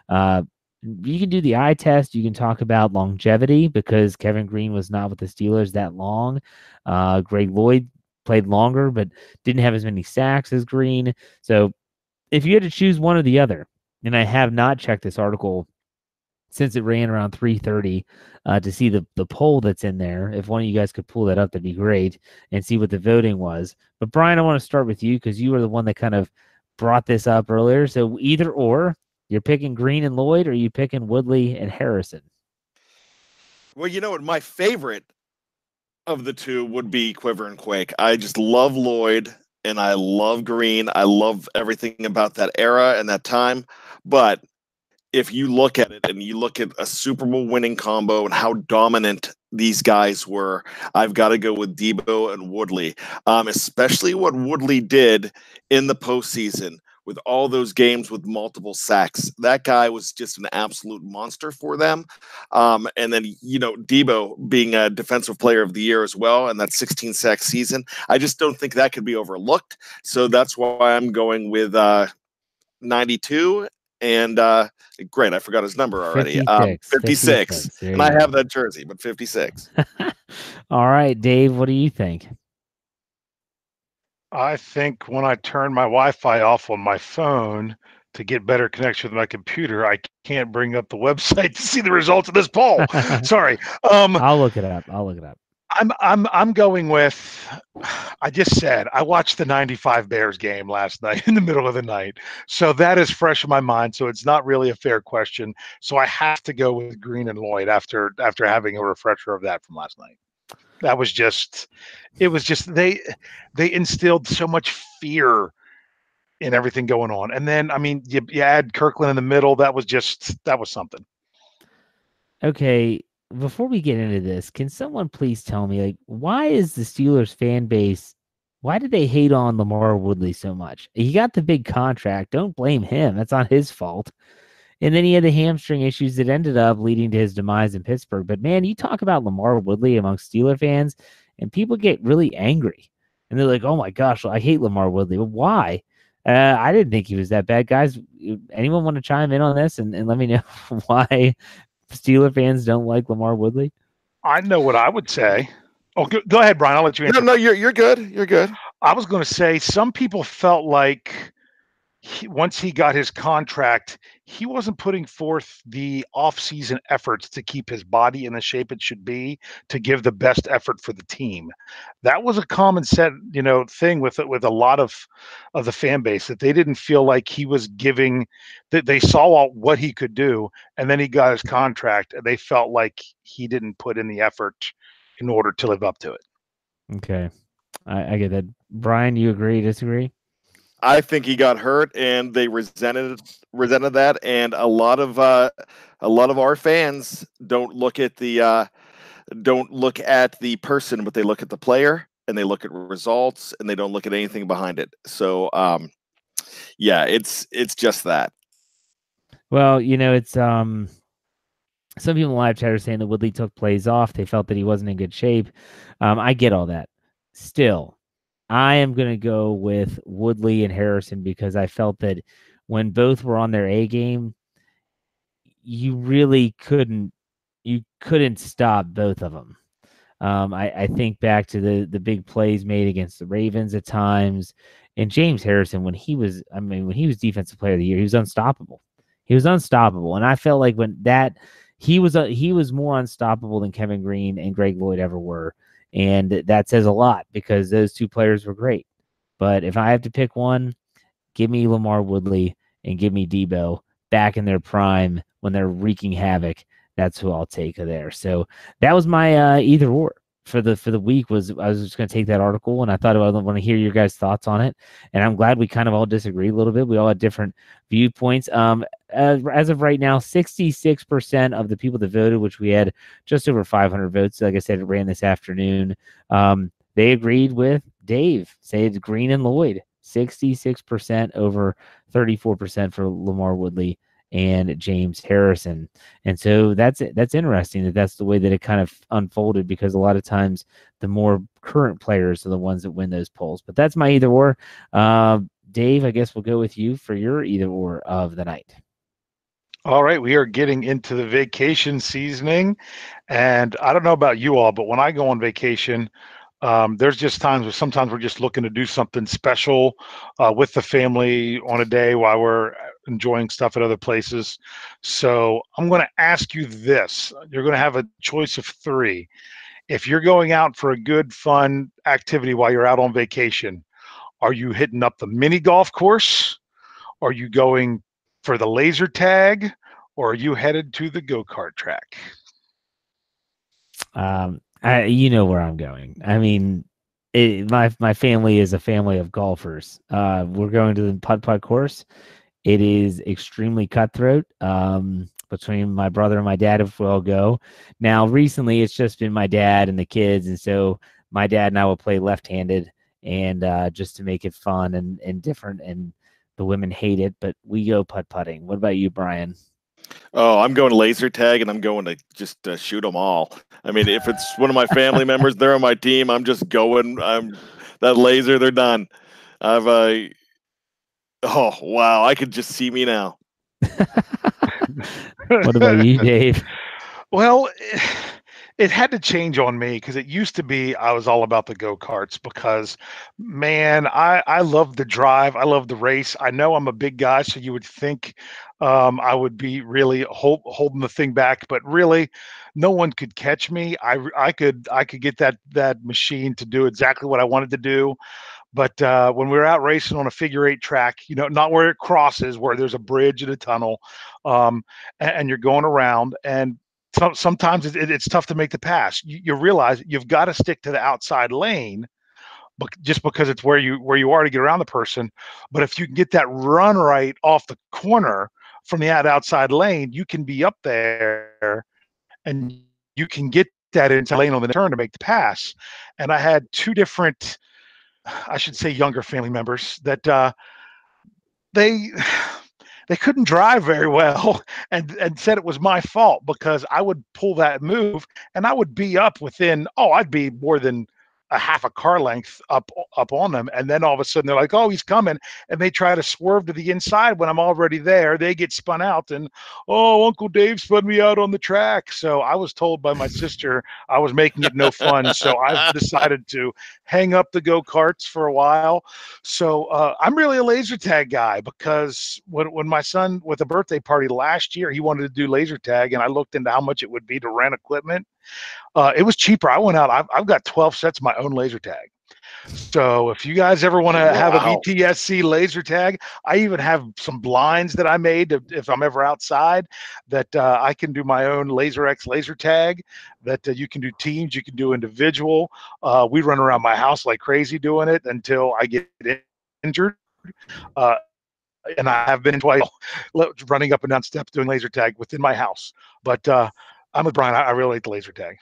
Uh, you can do the eye test you can talk about longevity because kevin greene was not with the steelers that long. Uh, greg lloyd played longer but didn't have as many sacks as greene. So if you had to choose one or the other and i have not checked this article since it ran around 3:30 uh, to see the the poll that's in there. If one of you guys could pull that up, that'd be great, and see what the voting was. But Brian, I want to start with you because you were the one that kind of brought this up earlier. So either or, you're picking Greene and Lloyd, or you picking Woodley and Harrison? Well, you know what, my favorite of the two would be Quiver and Quake. I just love Lloyd and I love Greene. I love everything about that era and that time. But if you look at it and you look at a Super Bowl winning combo and how dominant these guys were, I've got to go with Deebo and Woodley, um, especially what Woodley did in the postseason with all those games with multiple sacks. That guy was just an absolute monster for them. Um, and then, you know, Deebo being a defensive player of the year as well, and that 16 sack season, I just don't think that could be overlooked. So that's why I'm going with uh, 92 and uh, great, I forgot his number already. 56. Um, 56. 56. And I have that jersey, but 56. All right, Dave, what do you think? I think when I turn my Wi Fi off on my phone, to get better connection with my computer, I can't bring up the website to see the results of this poll. Sorry. Um, I'll look it up. I'll look it up. I'm I'm I'm going with I just said I watched the 95 Bears game last night in the middle of the night. So that is fresh in my mind. So it's not really a fair question. So I have to go with Greene and Lloyd after after having a refresher of that from last night. That was just it was just they they instilled so much fear in everything going on. And then I mean you, you add Kirkland in the middle, that was just that was something. Okay, before we get into this, can someone please tell me like why is the Steelers fan base why did they hate on Lamar Woodley so much? He got the big contract. Don't blame him. That's not his fault. And then he had the hamstring issues that ended up leading to his demise in Pittsburgh. But man, you talk about Lamar Woodley amongst Steeler fans, and people get really angry. And they're like, oh my gosh, I hate Lamar Woodley. But why? Uh, I didn't think he was that bad. Guys, anyone want to chime in on this and, and let me know why Steeler fans don't like LaMarr Woodley? I know what I would say. Oh, go, go ahead, Brian. I'll let you answer. No, no, you're you're good. You're good. I was going to say some people felt like he, once he got his contract, he wasn't putting forth the off-season efforts to keep his body in the shape it should be to give the best effort for the team. That was a common set, you know, thing with uh, with a lot of of the fan base that they didn't feel like he was giving that they saw what he could do and then he got his contract and they felt like he didn't put in the effort in order to live up to it. Okay. I, I get that. Brian, you agree, disagree? I think he got hurt, and they resented resented that. And a lot of uh, a lot of our fans don't look at the uh, don't look at the person, but they look at the player, and they look at results, and they don't look at anything behind it. So, um, yeah, it's it's just that. Well, you know, it's um, some people in live chat are saying that Woodley took plays off. They felt that he wasn't in good shape. Um, I get all that. Still, I am going to go with Woodley and Harrison because I felt that when both were on their A game, you really couldn't you couldn't stop both of them. Um, I, I think back to the the big plays made against the Ravens at times, and James Harrison when he was I mean when he was defensive player of the year, he was unstoppable. He was unstoppable, and I felt like when that he was a, he was more unstoppable than Kevin Greene and Greg Lloyd ever were. And that says a lot because those two players were great. But if I have to pick one, give me LaMarr Woodley and give me Deebo back in their prime when they're wreaking havoc. That's who I'll take there. So that was my uh, either or for the for the week was I was just going to take that article and I thought I want to hear your guys' thoughts on it. And I'm glad we kind of all disagree a little bit. We all had different viewpoints. Um, as, as of right now, 66% of the people that voted, which we had just over 500 votes, like I said, it ran this afternoon. Um, they agreed with Dave, Say it's Greene and Lloyd, 66% over 34% for LaMarr Woodley and James Harrison. And so that's that's interesting that that's the way that it kind of unfolded because a lot of times the more current players are the ones that win those polls. But that's my either or. Uh, Dave, I guess we'll go with you for your either or of the night. All right, we are getting into the vacation seasoning, and I don't know about you all, but when I go on vacation, um, there's just times where sometimes we're just looking to do something special uh, with the family on a day while we're enjoying stuff at other places. So I'm going to ask you this: You're going to have a choice of three. If you're going out for a good, fun activity while you're out on vacation, are you hitting up the mini golf course? Are you going for the laser tag? Or are you headed to the go kart track? Um, I, you know where I'm going. I mean, it, my my family is a family of golfers. Uh, we're going to the putt putt course. It is extremely cutthroat. Um, between my brother and my dad, if we'll go. Now, recently, it's just been my dad and the kids, and so my dad and I will play left-handed, and uh, just to make it fun and and different. And the women hate it, but we go putt putting. What about you, Brian? Oh, I'm going laser tag, and I'm going to just uh, shoot them all. I mean, if it's one of my family members, they're on my team. I'm just going. I'm that laser. They're done. I've. Uh, oh wow! I could just see me now. what about you, Dave? Well, it had to change on me because it used to be I was all about the go karts because, man, I I love the drive, I love the race. I know I'm a big guy, so you would think um, I would be really hold, holding the thing back, but really, no one could catch me. I I could I could get that that machine to do exactly what I wanted to do. But uh, when we were out racing on a figure eight track, you know, not where it crosses, where there's a bridge and a tunnel, um, and, and, you're going around, and so, sometimes it, it, it's tough to make the pass. You, you realize you've got to stick to the outside lane, but just because it's where you where you are to get around the person. But if you can get that run right off the corner from the outside lane, you can be up there, and you can get that inside lane on the turn to make the pass. And I had two different I should say younger family members that uh, they they couldn't drive very well and and said it was my fault because I would pull that move and I would be up within oh I'd be more than a half a car length up up on them and then all of a sudden they're like oh he's coming and they try to swerve to the inside when i'm already there they get spun out and oh uncle dave spun me out on the track. So i was told by my sister i was making it no fun so i've decided to hang up the go-karts for a while. So uh, i'm really a laser tag guy because when, when my son with a birthday party last year he wanted to do laser tag and i looked into how much it would be to rent equipment uh, it was cheaper. I went out. I've, I've got 12 sets of my own laser tag. So if you guys ever want to wow. have a BTSC laser tag, I even have some blinds that I made if I'm ever outside that uh, I can do my own Laser X laser tag. That uh, you can do teams, you can do individual. Uh, we run around my house like crazy doing it until I get injured. Uh, and I have been twice running up and down steps doing laser tag within my house. But uh, I'm with Brian. I, I really like the laser tag.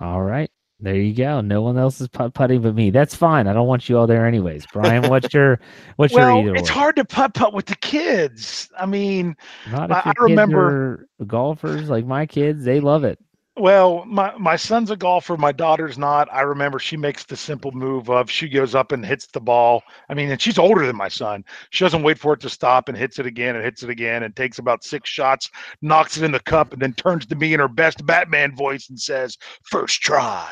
All right. There you go. No one else is putt putting but me. That's fine. I don't want you all there anyways. Brian, what's your what's well, your either? It's hard to putt putt with the kids. I mean, I, I remember golfers like my kids. They love it. Well, my my son's a golfer. My daughter's not. I remember she makes the simple move of she goes up and hits the ball. I mean, and she's older than my son. She doesn't wait for it to stop and hits it again and hits it again and takes about six shots, knocks it in the cup, and then turns to me in her best Batman voice and says, "First try."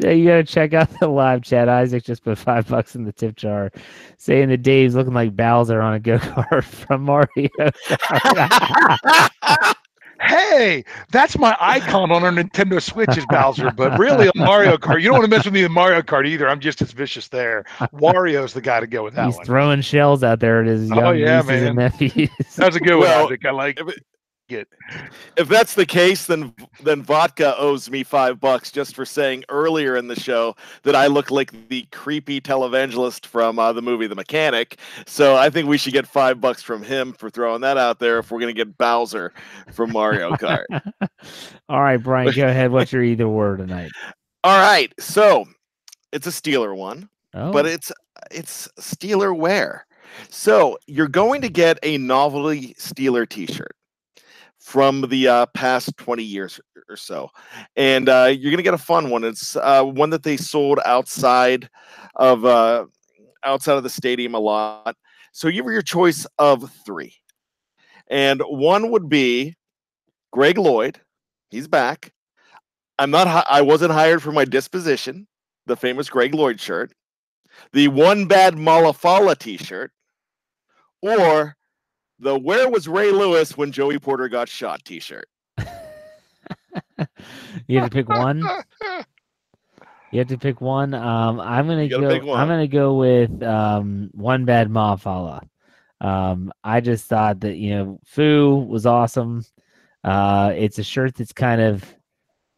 yeah, you gotta check out the live chat. Isaac just put five bucks in the tip jar, saying that Dave's looking like Bowser on a go kart from Mario hey, that's my icon on our Nintendo Switch is Bowser, but really a Mario Kart, you don't want to mess with me in Mario Kart either. I'm just as vicious there. Wario's the guy to go with that He's one. throwing shells out there at his oh, young oh, yeah, man. and nephews. That's a good well, one. I like it it. If that's the case, then then vodka owes me five bucks just for saying earlier in the show that I look like the creepy televangelist from uh, the movie The Mechanic. So I think we should get five bucks from him for throwing that out there. If we're gonna get Bowser from Mario Kart. All right, Brian, go ahead. What's your either word tonight? All right, so it's a Steeler one, oh. but it's it's Steeler wear. So you're going to get a novelty Steeler T-shirt from the uh, past 20 years or so. And uh, you're going to get a fun one. It's uh, one that they sold outside of uh, outside of the stadium a lot. So you have your choice of three. And one would be Greg Lloyd. He's back. I'm not I wasn't hired for my disposition, the famous Greg Lloyd shirt. The one bad Malafala t-shirt or the "Where was Ray Lewis when Joey Porter got shot?" T-shirt. you have to pick one. You have to pick one. Um, I'm gonna go. I'm gonna go with um, one bad Mafala. Um, I just thought that you know Foo was awesome. Uh, it's a shirt that's kind of.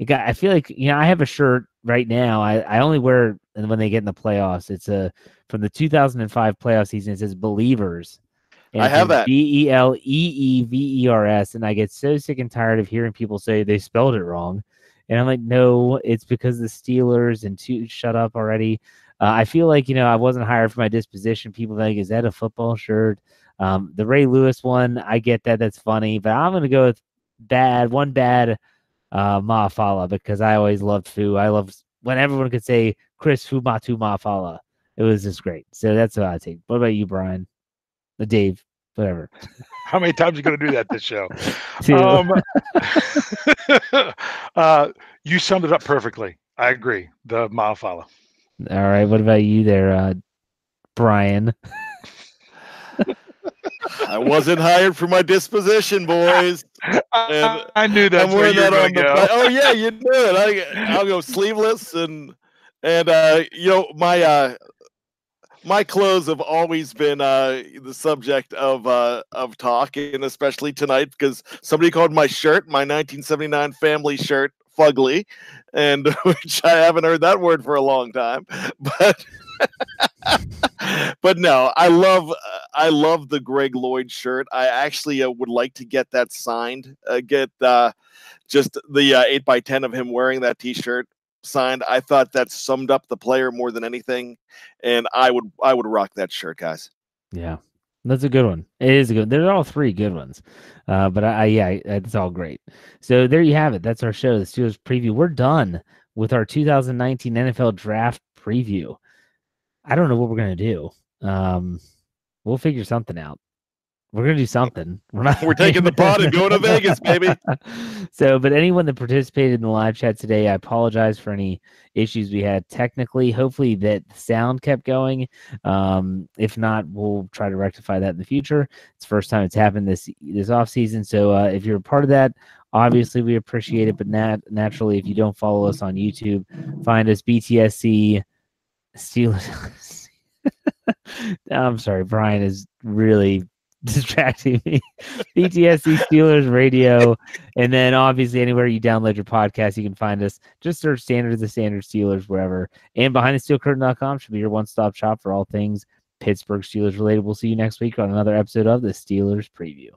It got. I feel like you know I have a shirt right now. I, I only wear when they get in the playoffs. It's a from the 2005 playoff season. It says Believers, and I have that. B E L E E V E R S. And I get so sick and tired of hearing people say they spelled it wrong. And I'm like, no, it's because the Steelers and to shut up already. Uh, I feel like, you know, I wasn't hired for my disposition. People like, is that a football shirt? Um, the Ray Lewis one, I get that. That's funny. But I'm going to go with bad, one bad uh, Mafala because I always loved Fu. I love when everyone could say Chris Fumatu Mafala. It was just great. So that's what I take. What about you, Brian? The Dave. whatever. How many times are you going to do that this show? Um, uh, you summed it up perfectly. I agree. The mile follow. All right. What about you there, uh, Brian? I wasn't hired for my disposition, boys. I, I knew that's I'm where wearing you that going on to the. go. Oh yeah, you knew it. I, I'll go sleeveless and and uh, you know my uh, my clothes have always been uh, the subject of uh, of talk, and especially tonight because somebody called my shirt, my 1979 family shirt, fugly, and which I haven't heard that word for a long time, but. but no, I love uh, I love the Greg Lloyd shirt. I actually uh, would like to get that signed. Uh, get uh, just the uh, eight by ten of him wearing that T-shirt signed. I thought that summed up the player more than anything, and I would I would rock that shirt, guys. Yeah, that's a good one. It is a good. They're all three good ones. Uh, but I, I yeah, it's all great. So there you have it. That's our show, the Steelers preview. We're done with our 2019 NFL Draft preview. I don't know what we're gonna do. Um, we'll figure something out. We're gonna do something. We're not. We're taking the pot and going to Vegas, baby. so, but anyone that participated in the live chat today, I apologize for any issues we had technically. Hopefully, that sound kept going. Um, if not, we'll try to rectify that in the future. It's the first time it's happened this this off season. So, uh, if you're a part of that, obviously we appreciate it. But nat- naturally, if you don't follow us on YouTube, find us BTSC Steelers. I'm sorry, Brian is really distracting me. BTSC Steelers Radio, and then obviously anywhere you download your podcast, you can find us. Just search Standard the Standard Steelers wherever. And behind the steel curtain.com should be your one stop shop for all things Pittsburgh Steelers related. We'll see you next week on another episode of the Steelers Preview.